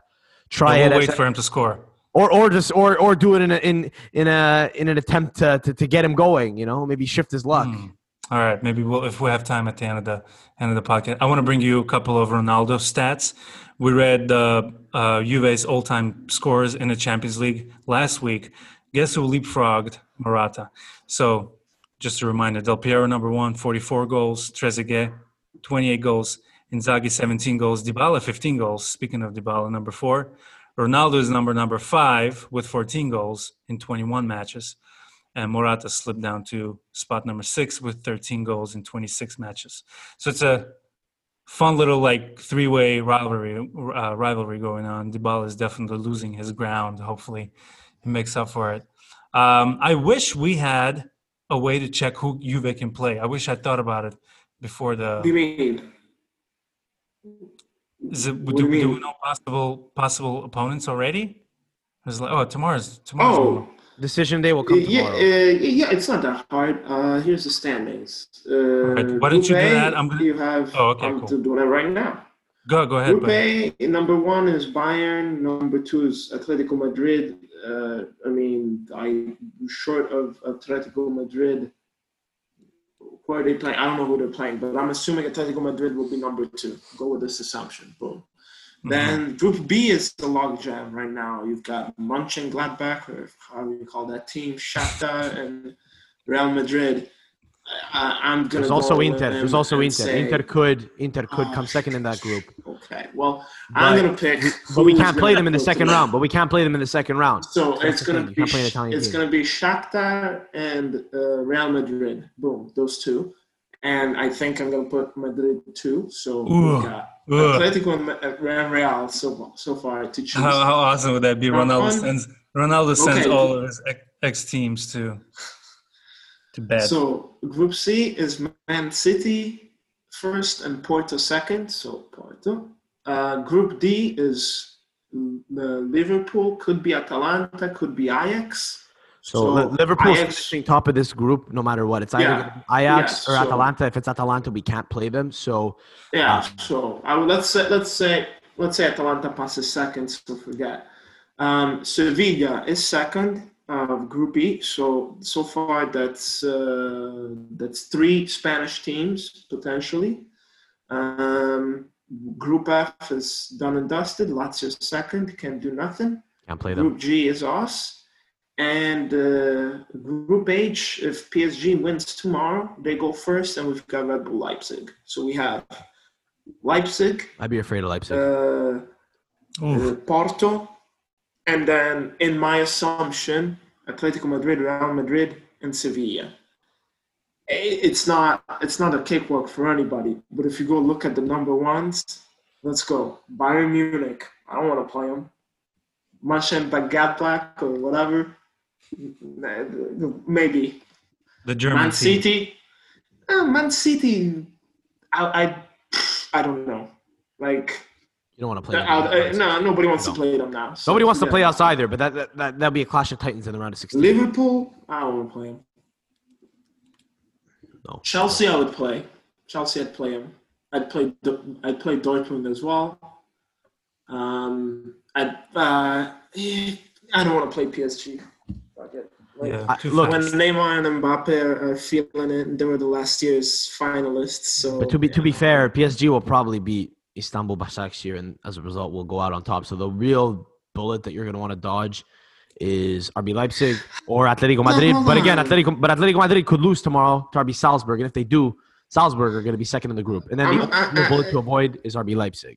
try we'll it. Wait for him to score. Or, or just or, or do it in a, in in a in an attempt to, to, to get him going, you know, maybe shift his luck. Mm. All right, maybe we'll if we have time at the end of the end of the podcast. I want to bring you a couple of Ronaldo stats. We read uh, uh, Juve's all-time scores in the Champions League last week. Guess who leapfrogged Morata? So, just a reminder: Del Piero number one, 44 goals. Trezeguet, 28 goals. Inzaghi, 17 goals. Dybala, 15 goals. Speaking of Dybala, number four. Ronaldo is number number five with 14 goals in 21 matches and Morata slipped down to spot number six with 13 goals in 26 matches. So it's a fun little like three-way rivalry uh, rivalry going on. Dybala is definitely losing his ground. Hopefully, he makes up for it. Um, I wish we had a way to check who Juve can play. I wish I thought about it before the. What do you mean? Is it? Do, do, do, we know possible possible opponents already? It's like, oh, tomorrow's tomorrow's. Oh. Decision day will come tomorrow. Yeah, uh, yeah, it's not that hard. Uh, here's the standings. Uh, right. Why don't you do that? I'm gonna. You have. Oh, okay, I'm cool. doing it right now. Go, go ahead. Group A, number one is Bayern. Number two is Atletico Madrid. Uh, I mean, I short of Atletico Madrid. Who are they playing? I don't know who they're playing, but I'm assuming Atletico Madrid will be number two. Go with this assumption. Boom. Mm-hmm. Then Group B is the logjam right now. You've got Mönchengladbach, or how do you call that team, Shakhtar, and Real Madrid. I, am gonna. There's also Inter. There's also Inter. Say, Inter could Inter could oh, come second in that group. [laughs] Okay. Well, but, I'm gonna pick. But we can't play them in the second round. But we can't play them in the second round. So it's gonna be. It's gonna be Shakhtar and uh, Real Madrid. Boom, those two. And I think I'm gonna put Madrid two. So Ooh. we got Atletico and Real so so far to choose. How, how awesome would that be? Ronaldo sends Ronaldo sends okay. all of his ex teams to to bed. So Group C is Man City first and Porto second. So Porto. Uh, group D is Liverpool. Could be Atalanta. Could be Ajax. So, so Liverpool is top of this group no matter what. It's either yeah, Ajax yeah, or so, Atalanta. If it's Atalanta, we can't play them. So yeah. Um, so I would, let's say let's say let's say Atalanta passes second. So forget. Um, Sevilla is second of Group E. So so far that's uh, that's three Spanish teams potentially. Um, Group F is done and dusted. Lazio second, can do nothing. Can't play them. Group G is us. And uh, Group H, if PSG wins tomorrow, they go first, and we've got Red Bull Leipzig. So we have Leipzig. I'd be afraid of Leipzig. Uh, uh, Porto, and then in my assumption, Atletico Madrid, Real Madrid, and Sevilla. It's not it's not a cakewalk for anybody. But if you go look at the number ones, let's go. Bayern Munich. I don't want to play them. Mönchengladbach or whatever maybe. The German Man City. Uh, Man City. I, I, I don't know. Like. You don't want to play. Uh, no, nobody wants no. to play them now. So, nobody wants yeah. to play us either. But that that that that'll be a clash of titans in the round of sixteen. Liverpool. I don't want to play them. No. Chelsea, I would play. Chelsea, I'd play them. I'd play. I'd play Dortmund as well. Um, I'd. Uh, I don't want to play PSG. Like, yeah, look, when Neymar and Mbappe are, are, feeling it, they were the last year's finalists. So, but to be to be fair, PSG will probably beat Istanbul Başakşehir, and as a result, will go out on top. So the real bullet that you're going to want to dodge is RB Leipzig or Atletico Madrid. No, but again, Atletico but Atletico Madrid could lose tomorrow to RB Salzburg, and if they do, Salzburg are going to be second in the group. And then the I, bullet to avoid is RB Leipzig.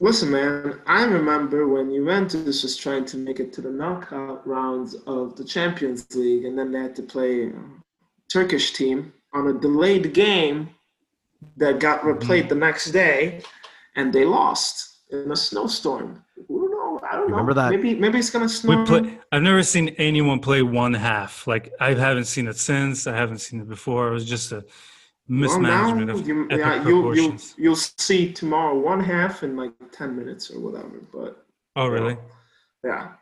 Listen, man, I remember when Juventus was trying to make it to the knockout rounds of the Champions League, and then they had to play a Turkish team on a delayed game that got replayed mm-hmm. the next day, and they lost. in a snowstorm. Who know? I don't Remember know. that- Maybe maybe it's gonna snow. We play, I've never seen anyone play one half. Like I haven't seen it since. I haven't seen it before. It was just a Well, mismanagement now of you, epic yeah, you'll, you'll you'll see tomorrow one half in like ten minutes or whatever. But oh, really? yeah,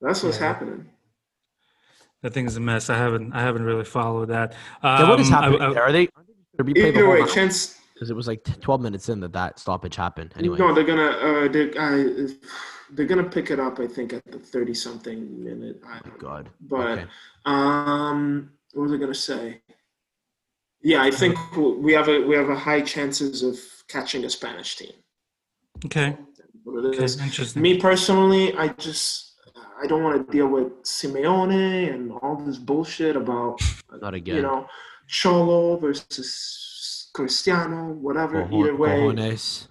that's what's Yeah. happening. That thing is a mess. I haven't. I haven't really followed that. Yeah, what is Um, I- happening I- Are they? Are they Either way, match? chance. Because it was like 12 minutes in that that stoppage happened. Anyway, No, they're gonna uh, they're, uh, they're gonna pick it up. I think at the thirty something minute. I oh my God. But Okay. um, what was I gonna say? Yeah, I think we have a we have a high chances of catching a Spanish team. okay. Okay. Interesting. Me personally, I just I don't want to deal with Simeone and all this bullshit about Not again. you know Cholo versus Cristiano, whatever. Cojo- Either way, cojones.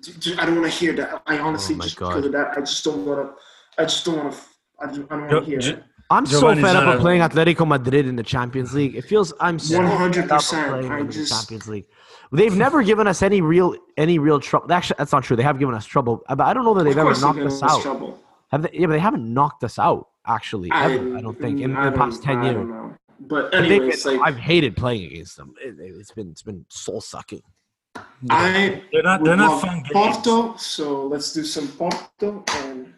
j- j- I don't want to hear that. I honestly Oh just God. because of that, I just don't want to. I just don't want to. I, just, I don't want to hear Jo- it. I'm so fed up of playing Atletico Madrid in the Champions League. It feels I'm so fed up 100%. playing I them in the Champions League. They've never given us any real any real trouble. Actually, that's not true. They have given us trouble, uh, but I don't know that they've ever knocked us out. trouble. Have they? Yeah, but they haven't knocked us out. Actually, ever. I, don't think in, I the past ten I years. don't know. But But anyways, been- like I've hated playing against them. It, it's been it's been soul sucking. I They're not. They're not love fun games. Porto, so let's do some Porto and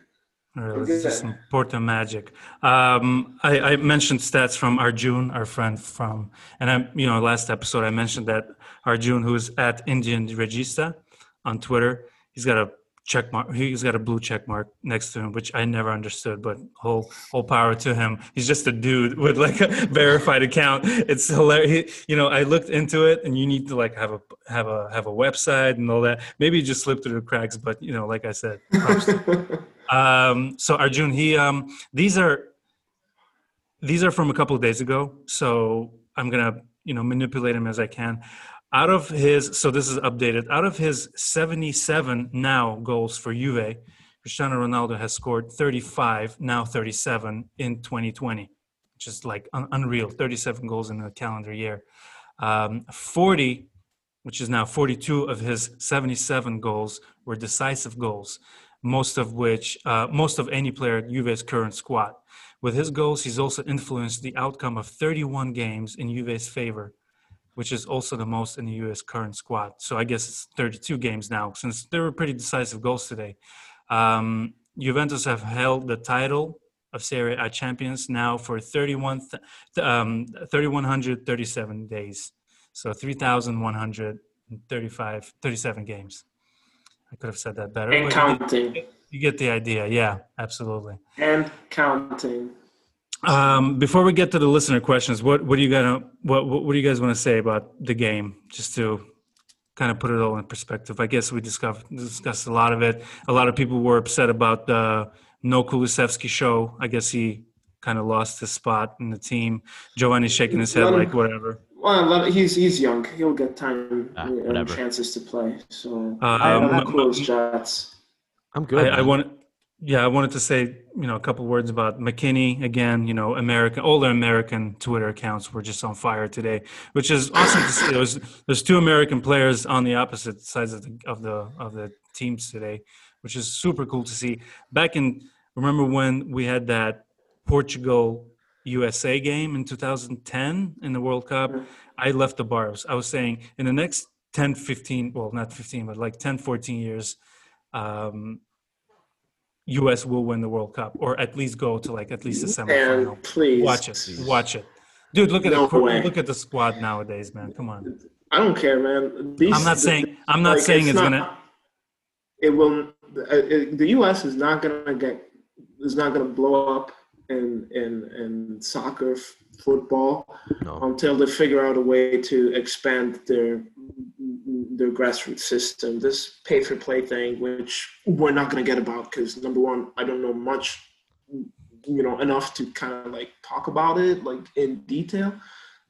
All right, Look let's at do some. Porto magic. Um, I, I mentioned stats from Arjun, our friend from, and I, you know, last episode I mentioned that Arjun, who's at Indian Regista on Twitter, he's got a check mark. He's got a blue check mark next to him, which I never understood. But whole whole power to him. He's just a dude [laughs] with like a verified account. It's hilarious. He, you know, I looked into it, and you need to like have a have a have a website and all that. Maybe it just slipped through the cracks, but you know, like I said, [laughs] um, so Arjun, he um, these are these are from a couple of days ago. So I'm gonna you know manipulate him as I can. Out of his, so this is updated. Out of his 77 now goals for Juve, Cristiano Ronaldo has scored 35, now 37 in 2020, which is like un- unreal. 37 goals in a calendar year. Um, 40, which is now 42 of his 77 goals were decisive goals most of which uh, most of any player at Juve's current squad. With his goals, he's also influenced the outcome of 31 games in Juve's favor, which is also the most in the U.S. current squad. So I guess it's 32 games now, since there were pretty decisive goals today. Um, Juventus have held the title of Serie A champions now for 31, th- um, 3,137 days. So 3,135, 37 games. I could have said that better. and but you counting get- You get the idea. Yeah, absolutely. and counting. Um, before we get to the listener questions, what what do you gonna what what, what do you guys want to say about the game? Just to kind of put it all in perspective. I guess we discussed discussed a lot of it. A lot of people were upset about the no Kulusevski show. I guess he kind of lost his spot in the team. Giovanni's shaking his head like whatever. Well, let- he's he's young. He'll get time Ah, and whatever. chances to play. So Um, I'm cool as Jets. I'm good. I, I want, yeah, I wanted to say, you know, a couple words about McKennie again. You know, American, older American Twitter accounts were just on fire today, which is awesome to see. There's there's two American players on the opposite sides of the of the of the teams today, which is super cool to see. Back in, remember when we had that Portugal USA game in 2010 in the World Cup? I left the bars. I was saying in the next 10, 15, well, not 15, but like 10, 14 years, um, US will win the World Cup or at least go to like at least a semifinal. And please Watch it. Watch it. Dude, look at No the way. look at the squad nowadays, man. Come on. I don't care, man. These, I'm not saying I'm not like, saying it's, not- gonna It will. uh, it- The U.S. is not gonna get. Is not gonna blow up in in in soccer, f- football No. until they figure out a way to expand their their grassroots system. This pay for play thing, which we're not gonna get about, because number one, I don't know much, you know, enough to kind of like talk about it like in detail,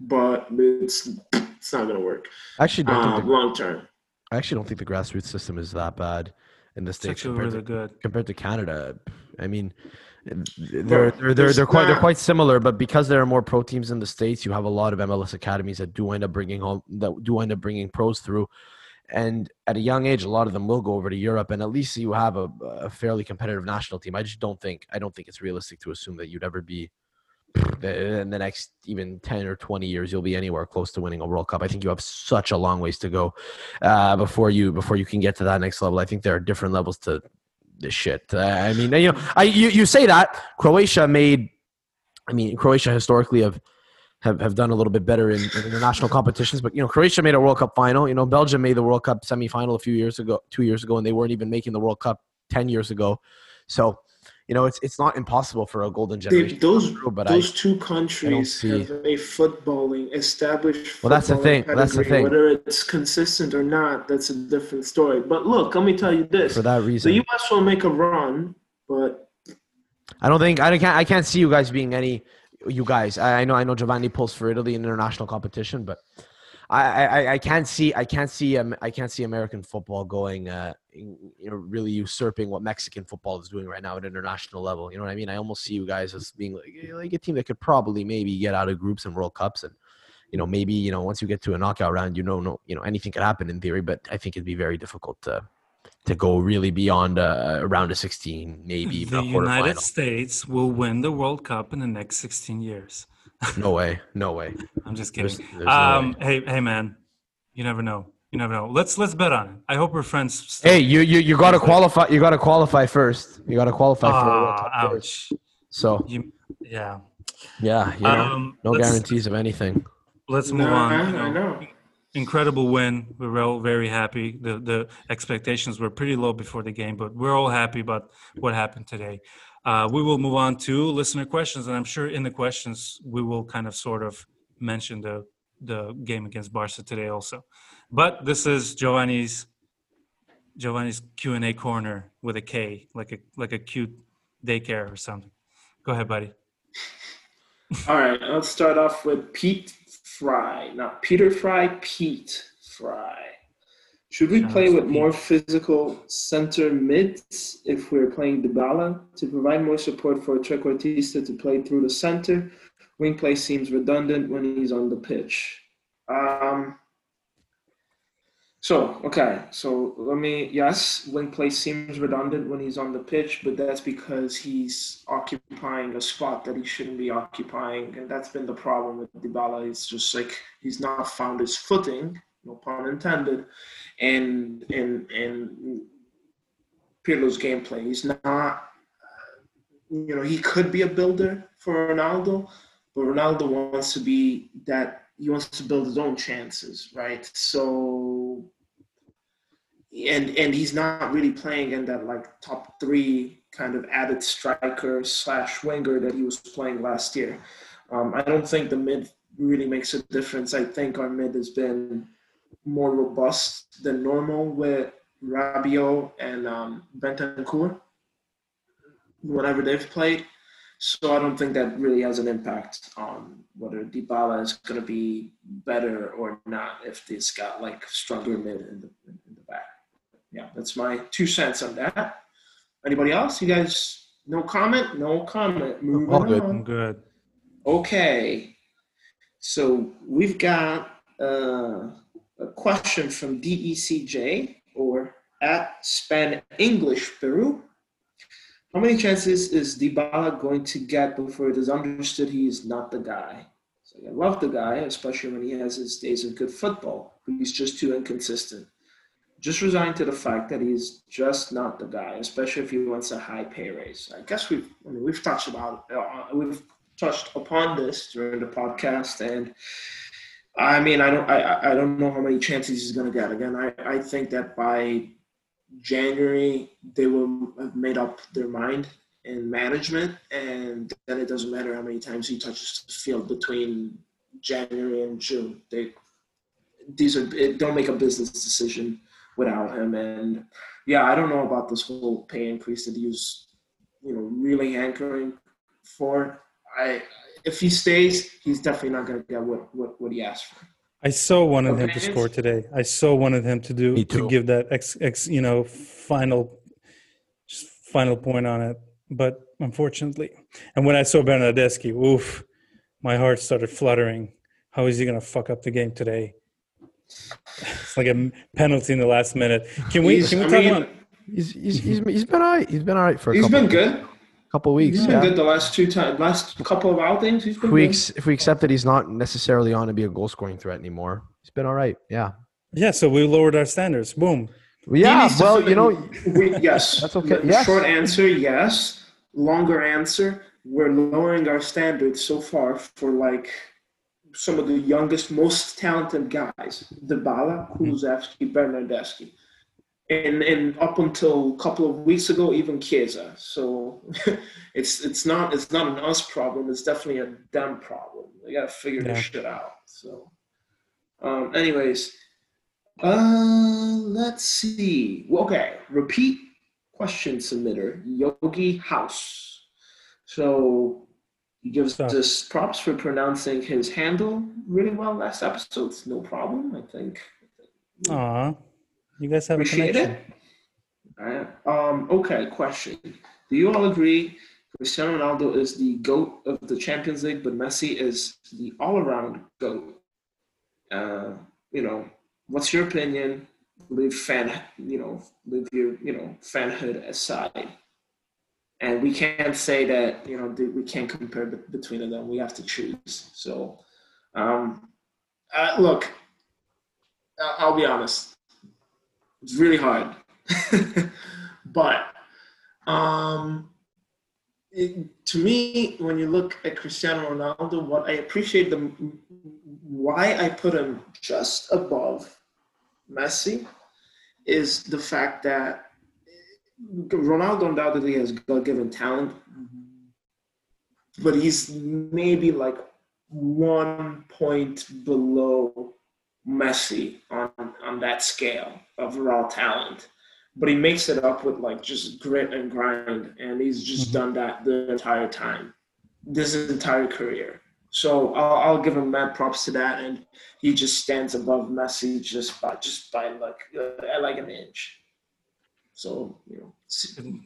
but it's it's not gonna work I actually don't think um, the, long term. I actually don't think the grassroots system is that bad in the it's states actually compared really to, good. compared to Canada. I mean, they're they're they're, they're quite they're quite similar, but because there are more pro teams in the states, you have a lot of MLS academies that do end up bringing home that do end up bringing pros through, And at a young age, a lot of them will go over to Europe, and at least you have a, a fairly competitive national team. I just don't think I don't think it's realistic to assume that you'd ever be in the next even 10 or 20 years you'll be anywhere close to winning a world cup. I think you have such a long ways to go uh, before you before you can get to that next level. I think there are different levels to this shit i mean you know i you, you say that croatia made i mean croatia historically have have, have done a little bit better in, in, international competitions. But you know, Croatia made a World Cup final. You know, Belgium made the World Cup semifinal a few years ago, two years ago, and they weren't even making the World Cup ten years ago. So, you know, it's it's not impossible for a golden generation. those through, but those I, two countries have a footballing established. Well, that's the thing. That's the thing. Whether it's consistent or not, that's a different story. But look, let me tell you this: for that reason, the U.S. will make a run, but I don't think I can't I can't see you guys being any you guys. I know I know Giovanni pulls for Italy in international competition, but I, I, I can't see I can't see um, I can't see American football going uh, you know really usurping what Mexican football is doing right now at international level. You know what I mean? I almost see you guys as being like, like a team that could probably maybe get out of groups and World Cups and you know maybe you know once you get to a knockout round you know no you know anything could happen in theory, but I think it'd be very difficult to to go really beyond uh, a round of 16, maybe even the United States will win the World Cup in the next 16 years. No way, no way. [laughs] I'm just kidding. There's, there's um, no hey, hey, man, you never know. You never know. Let's let's bet on it. I hope we're friends. Still. Hey, you you you got to qualify. You got to qualify first. You got to qualify for the World ouch. So you, yeah, yeah, you know, um, no guarantees of anything. Let's move no, on. I, know. I know incredible win. We are all very happy. The the expectations were pretty low before the game, but we're all happy about what happened today. Uh, we will move on to listener questions, and I'm sure in the questions we will kind of sort of mention the the game against Barca today also. But this is Giovanni's Giovanni's Q and A corner with a K, like a like a cute daycare or something. Go ahead, buddy. [laughs] All right, let's start off with Pete Fry, not Peter Fry, Pete Fry. Should we play with more physical center mids if we're playing Dybala to provide more support for Trequartista to play through the center? Wing play seems redundant when he's on the pitch. Um, so, okay, so let me, yes, wing play seems redundant when he's on the pitch, but that's because he's occupying a spot that he shouldn't be occupying. And that's been the problem with Dybala. It's just like he's not found his footing, no pun intended, and and and Pirlo's gameplay. He's not, you know, he could be a builder for Ronaldo, but Ronaldo wants to be that he wants to build his own chances, right? So and and he's not really playing in that like top three kind of added striker slash winger that he was playing last year. Um, I don't think the mid really makes a difference. I think our mid has been more robust than normal with Rabiot and um, Bentancur whenever they've played. So I don't think that really has an impact on whether Dybala is going to be better or not if he's got like stronger mid in the, in the back yeah, that's my two cents on that. Anybody else? You guys, no comment? No comment. All good. On. I'm good. Okay. So we've got uh, question from DECJ or at Span English Peru. How many chances is Dybala going to get before it is understood he is not the guy? So I love the guy, especially when he has his days of good football, but he's just too inconsistent just resign to the fact that he's just not the guy, especially if he wants a high pay raise. I guess we've I mean, we've touched about uh, we've touched upon this during the podcast, and I mean I don't I, I don't know how many chances he's going to get. Again, I, I think that by January they will have made up their mind in management, and then it doesn't matter how many times he touches the field between January and June. They these are don't make a business decision without him. And yeah, I don't know about this whole pay increase that he was, you know, really anchoring for. I if he stays, he's definitely not going to get what, what what he asked for. I so wanted him to score today. I so wanted him to do to give that ex, ex you know final final point on it, but unfortunately, and when I saw Bernardeschi, oof, my heart started fluttering. How is he going to fuck up the game today? It's like a penalty in the last minute. Can we? He's- Can we I talk mean, about? He's he's he's, he's been all right. He's been all right for a He's couple, been good. Couple weeks. He's been yeah. good the last two times, last couple of outings. He's been If we good. ex- if we accept that he's not necessarily on to be a goal scoring threat anymore, he's been all right. Yeah. Yeah, so we lowered our standards. Boom. Yeah. Well, you know, We, yes. [laughs] That's okay. The Yes. Short answer, yes. Longer answer, we're lowering our standards so far for like some of the youngest, most talented guys. Dybala, mm-hmm. Kulusevski, Bernardeschi. And, and up until a couple of weeks ago, even Chiesa. So [laughs] it's it's not it's not an us problem. It's definitely a them problem. They gotta figure Yeah. this shit out. So, um, anyways, uh, let's see. Well, Okay, repeat question submitter Yogi House. So he gives So- us props for pronouncing his handle really well last episode. It's no problem, I think. Aw, you guys have a connection. it. All right. Um, okay, question. Do you all agree Cristiano Ronaldo is the GOAT of the Champions League, but Messi is the all around GOAT? Uh, you know, what's your opinion? Leave fan, you know, leave your, you know, fanhood aside. And we can't say that, you know, we can't compare between them. We have to choose. So, um, uh, look, I'll be honest. It's really hard. [laughs] but um, it, to me, when you look at Cristiano Ronaldo, what I appreciate the why I put him just above Messi is the fact that Ronaldo undoubtedly has God-given talent, but he's maybe like one point below Messi on on that scale of raw talent. But he makes it up with like just grit and grind, and he's just Mhm. done that the entire time, this entire career. So I'll, I'll give him mad props to that, and he just stands above Messi just by just by like uh, like an inch. So you know,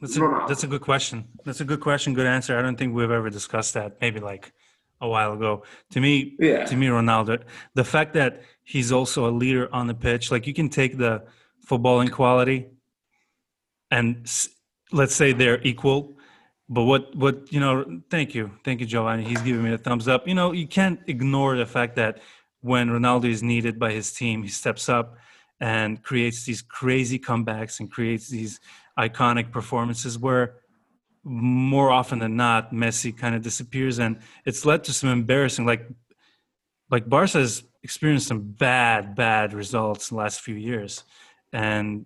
That's a, that's a good question. That's a good question. Good answer. I don't think we've ever discussed that. Maybe like a while ago. To me, yeah, to me, Ronaldo, the fact that he's also a leader on the pitch, like you can take the footballing quality and let's say they're equal. But what, what, you know, thank you. Thank you, Giovanni. He's giving me a thumbs up. You know, you can't ignore the fact that when Ronaldo is needed by his team, he steps up and creates these crazy comebacks and creates these iconic performances where more often than not, Messi kind of disappears, and it's led to some embarrassing, like, like Barca has experienced some bad, bad results in the last few years, and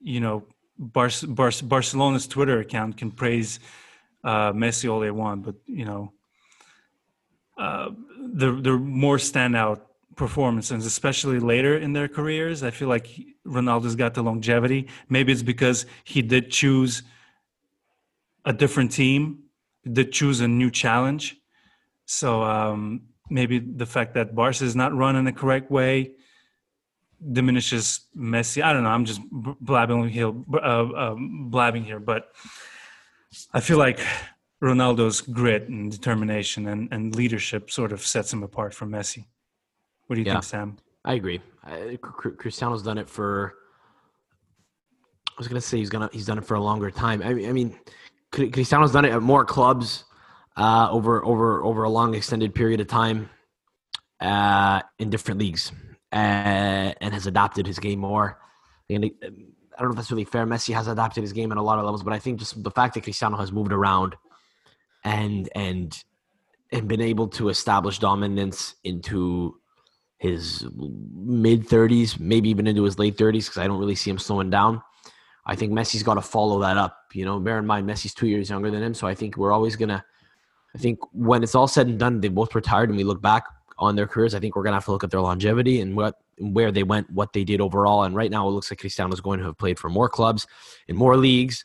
you know, Bar- Bar- Barcelona's Twitter account can praise uh, Messi all they want, but you know, uh, the the more standout performances, especially later in their careers, I feel like Ronaldo's got the longevity. Maybe it's because he did choose a different team, did choose a new challenge. So um, maybe the fact that Barca is not run in the correct way diminishes Messi. I don't know. I'm just blabbing here, uh, uh, blabbing here, but I feel like Ronaldo's grit and determination and, and leadership sort of sets him apart from Messi. What do you Yeah. think, Sam? I agree. I, Cr- Cristiano's done it for. I was gonna say he's gonna he's done it for a longer time. I mean, I mean, Cri- Cristiano's done it at more clubs uh, over over over a long extended period of time uh, in different leagues, uh, and has adapted his game more. And I don't know if that's really fair. Messi has adapted his game at a lot of levels, but I think just the fact that Cristiano has moved around and and and been able to establish dominance into his mid 30s, maybe even into his late 30s, because I don't really see him slowing down. I think Messi's got to follow that up. You know, bear in mind Messi's two years younger than him, so I think we're always gonna. I think when it's all said and done, they both retired, and we look back on their careers. I think we're gonna have to look at their longevity and what where they went, what they did overall. And right now, it looks like Cristiano is going to have played for more clubs in more leagues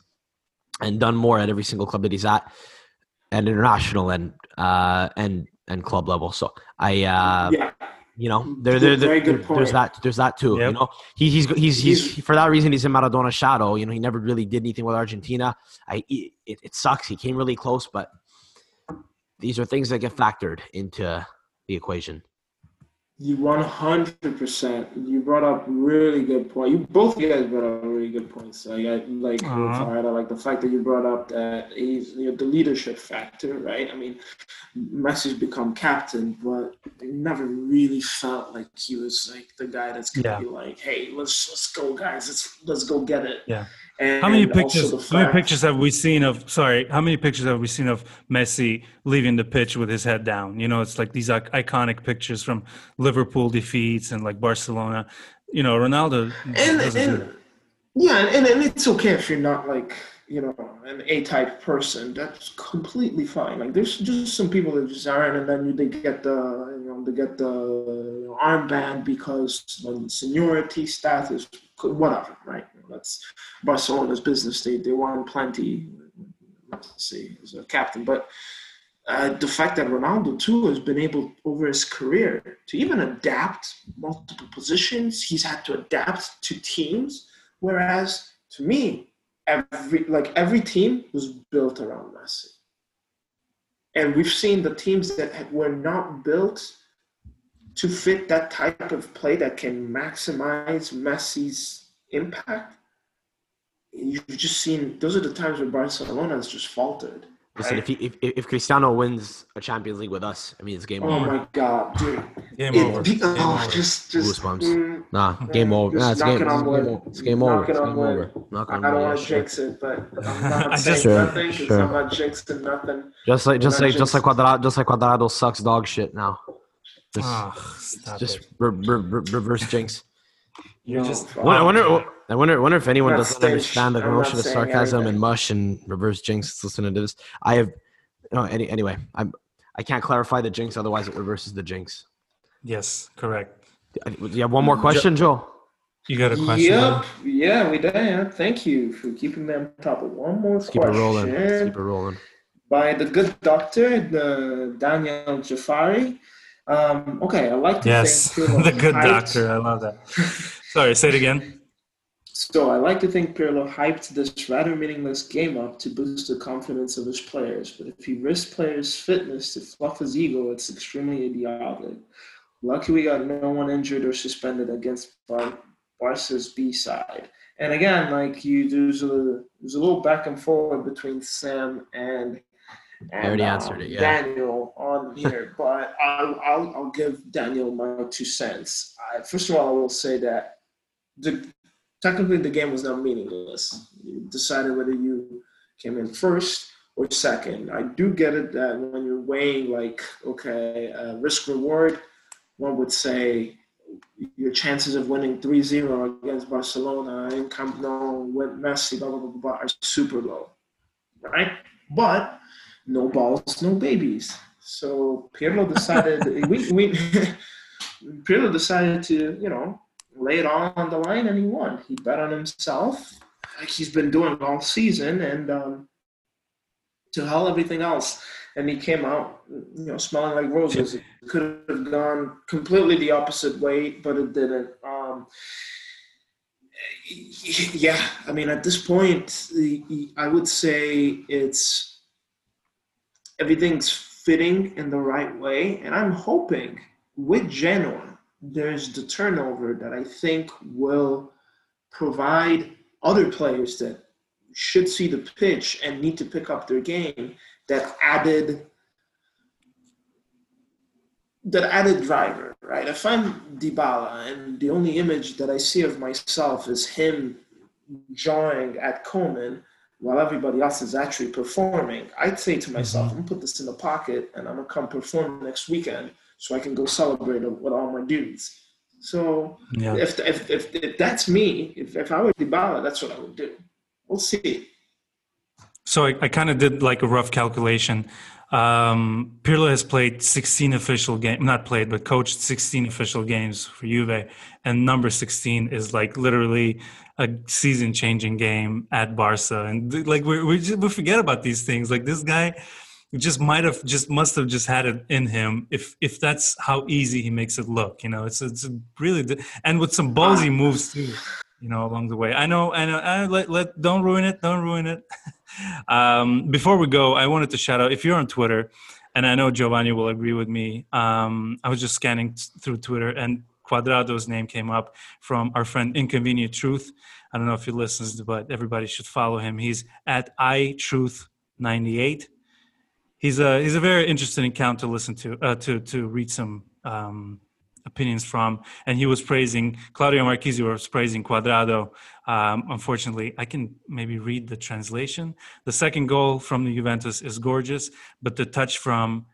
and done more at every single club that he's at, and international and uh, and and club level. So I. Uh, yeah. you know, there, there, Very there, good there- there's that, there's that too. You know, he, he's, he's, he's, He's- for that reason, he's in Maradona's shadow. You know, he never really did anything with Argentina. I, it, it sucks. He came really close, but these are things that get factored into the equation. You one hundred percent. You brought up really good point. You both you guys brought up really good points. Like I like uh-huh. I like the fact that you brought up that he's you know, the leadership factor, right? I mean, Messi's become captain, but it never really felt like he was like the guy that's gonna yeah. be like, hey, let's let's go, guys, let's let's go get it. Yeah. And how many pictures? Fact, how many pictures have we seen of? Sorry, how many pictures have we seen of Messi leaving the pitch with his head down? You know, it's like these iconic pictures from Liverpool defeats and like Barcelona. You know, Ronaldo. And, and yeah, and, and it's okay if you're not like you know an A-type person. That's completely fine. Like there's just some people that just aren't, and then they get the you know they get the armband because seniority status, whatever, right? That's Barcelona's business. They they won plenty. Let's see, as a captain, but uh, the fact that Ronaldo too has been able over his career to even adapt multiple positions. He's had to adapt to teams, whereas to me, every like every team was built around Messi. And we've seen the teams that were not built to fit that type of play that can maximize Messi's impact you've just seen those are the times where Barcelona has just faltered. Listen, right? if, he, if if Cristiano wins a Champions League with us, I mean it's game oh over. Oh my god, dude! Game it, over. Game oh, over. just just goosebumps. Mm, nah, game over. Nah, it's game, it's game over. It's game over. It's game over. Knock on I don't want to jinx it, but I'm not [laughs] saying sure, nothing. Sure. I'm not jinxing nothing. Just like just like just like Cuadrado, just like Cuadrado sucks dog shit now. Just, oh, just re- re- re- reverse jinx. You're just. Uh, I wonder. I wonder. wonder if anyone doesn't understand the emotion of sarcasm and mush and reverse jinx. Listening to this, I have. No. Any, anyway, I'm. I can't clarify the jinx. Otherwise, it reverses the jinx. Yes, correct. You have one more question, Joe. You got a question? Yep. Yeah, we did. Thank you for keeping me on top of one more Let's question. Keep it rolling. Let's keep it rolling. By the good doctor, the Daniel Jafari. Um, okay, I like to yes, [laughs] the good doctor. I love that. Sorry, say it again. So I like to think Pirlo hyped this rather meaningless game up to boost the confidence of his players, but if he risks players' fitness to fluff his ego, it's extremely idiotic. Lucky we got no one injured or suspended against Bar- Barca's B side. And again, like you, there's a there's a little back and forth between Sam and and, I already answered um, it. Yeah. Daniel on [laughs] here, but I'll, I'll, I'll give Daniel my two cents. I, first of all, I will say that the technically the game was not meaningless. You decided whether you came in first or second. I do get it that when you're weighing like okay uh, risk reward, one would say your chances of winning 3-0 against Barcelona in Camp Nou with Messi blah, blah, blah, blah, are super low, right? But no balls, no babies. So Pirlo [laughs] decided we, we [laughs] Pirlo decided to you know lay it all on the line and he won. He bet on himself, like he's been doing all season, and um, to hell everything else. And he came out, you know, smelling like roses. It could have gone completely the opposite way, but it didn't. Um, yeah, I mean, at this point, I would say it's everything's fitting in the right way, and I'm hoping with Genoa there's the turnover that I think will provide other players that should see the pitch and need to pick up their game that added that added driver, right? If I'm Dybala and the only image that I see of myself is him jawing at Koeman while everybody else is actually performing, I'd say to myself, mm-hmm. I'm gonna put this in the pocket and I'm gonna come perform next weekend so I can go celebrate with all my dudes. So yeah. if, if, if, if, that's me, if, if I were Dybala, that's what I would do. We'll see. So I, I kind of did like a rough calculation. Um, Pirlo has played 16 official games, not played, but coached 16 official games for Juve. And number 16 is like literally a season changing game at Barca. And like we, we, just, we forget about these things. Like this guy, just might have just must have just had it in him if if that's how easy he makes it look you know it's it's really and with some ballsy moves too you know along the way i know i know I, let, let don't ruin it don't ruin it [laughs] um, before we go i wanted to shout out if you're on twitter and I know Giovanni will agree with me. Um, I was just scanning through Twitter, and Cuadrado's name came up from our friend Inconvenient Truth. I don't know if he listens, but everybody should follow him. He's at iTruth98. He's a he's a very interesting account to listen to uh, to to read some um, opinions from, and he was praising Claudio Marchisio was praising Cuadrado. Um, unfortunately, I can maybe read the translation. The second goal from the Juventus is gorgeous, but the touch from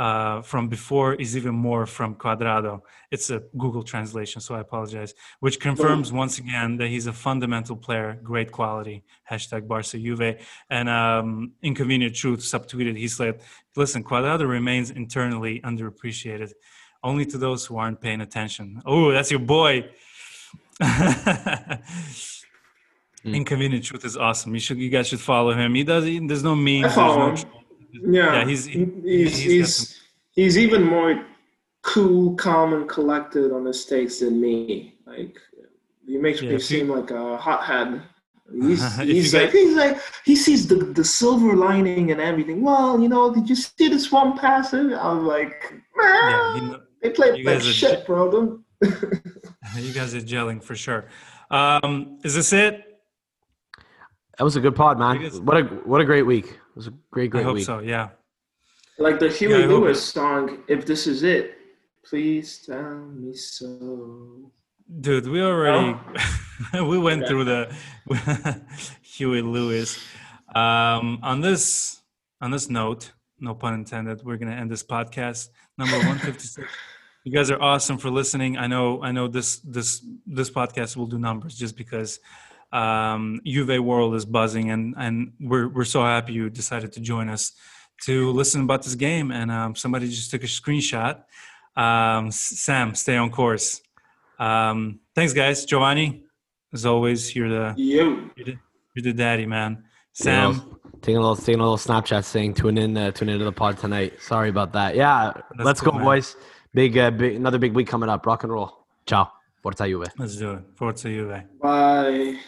uh, from before is even more from Cuadrado. It's a Google translation, so I apologize. Which confirms once again that he's a fundamental player, great quality. Hashtag Barca Juve. And um, Inconvenient Truth subtweeted. He said, "Listen, Cuadrado remains internally underappreciated, only to those who aren't paying attention." Oh, that's your boy. [laughs] mm. Inconvenient Truth is awesome. You should, you guys should follow him. He does. He, there's no memes. I follow no, him yeah, yeah he's he, he's he's, he's, he's even more cool, calm, and collected on the stakes than me. Like he makes yeah, me seem you, like a hothead. He's, [laughs] he's like he's like he sees the the silver lining and everything. Well, you know, did you see this one pass? I was like, yeah, he, they played like shit, bro. Don't. [laughs] you guys are gelling for sure. Um, is this it? That was a good pod, man. What a what a great week. It was a great, great I hope week. so. Yeah. Like the Huey yeah, Lewis song, "If This Is It," please tell me so. Dude, we already oh. [laughs] we went through the [laughs] Huey Lewis. Um, on this on this note, no pun intended, we're gonna end this podcast number one fifty six. [laughs] you guys are awesome for listening. I know I know this this this podcast will do numbers just because um, Juve World is buzzing, and and we're we're so happy you decided to join us to listen about this game. And um, somebody just took a screenshot. Um, Sam, stay on course. Um, thanks, guys. Giovanni, as always, you're the you. You're the, you're the daddy, man. Sam. Taking a little, taking a little Snapchat saying tune in, uh, tune into the pod tonight. Sorry about that. Yeah, That's let's cool, go, man. boys. Big, uh, big, another big week coming up. Rock and roll. Ciao. Forza Juve. Let's do it. Forza Juve. Bye.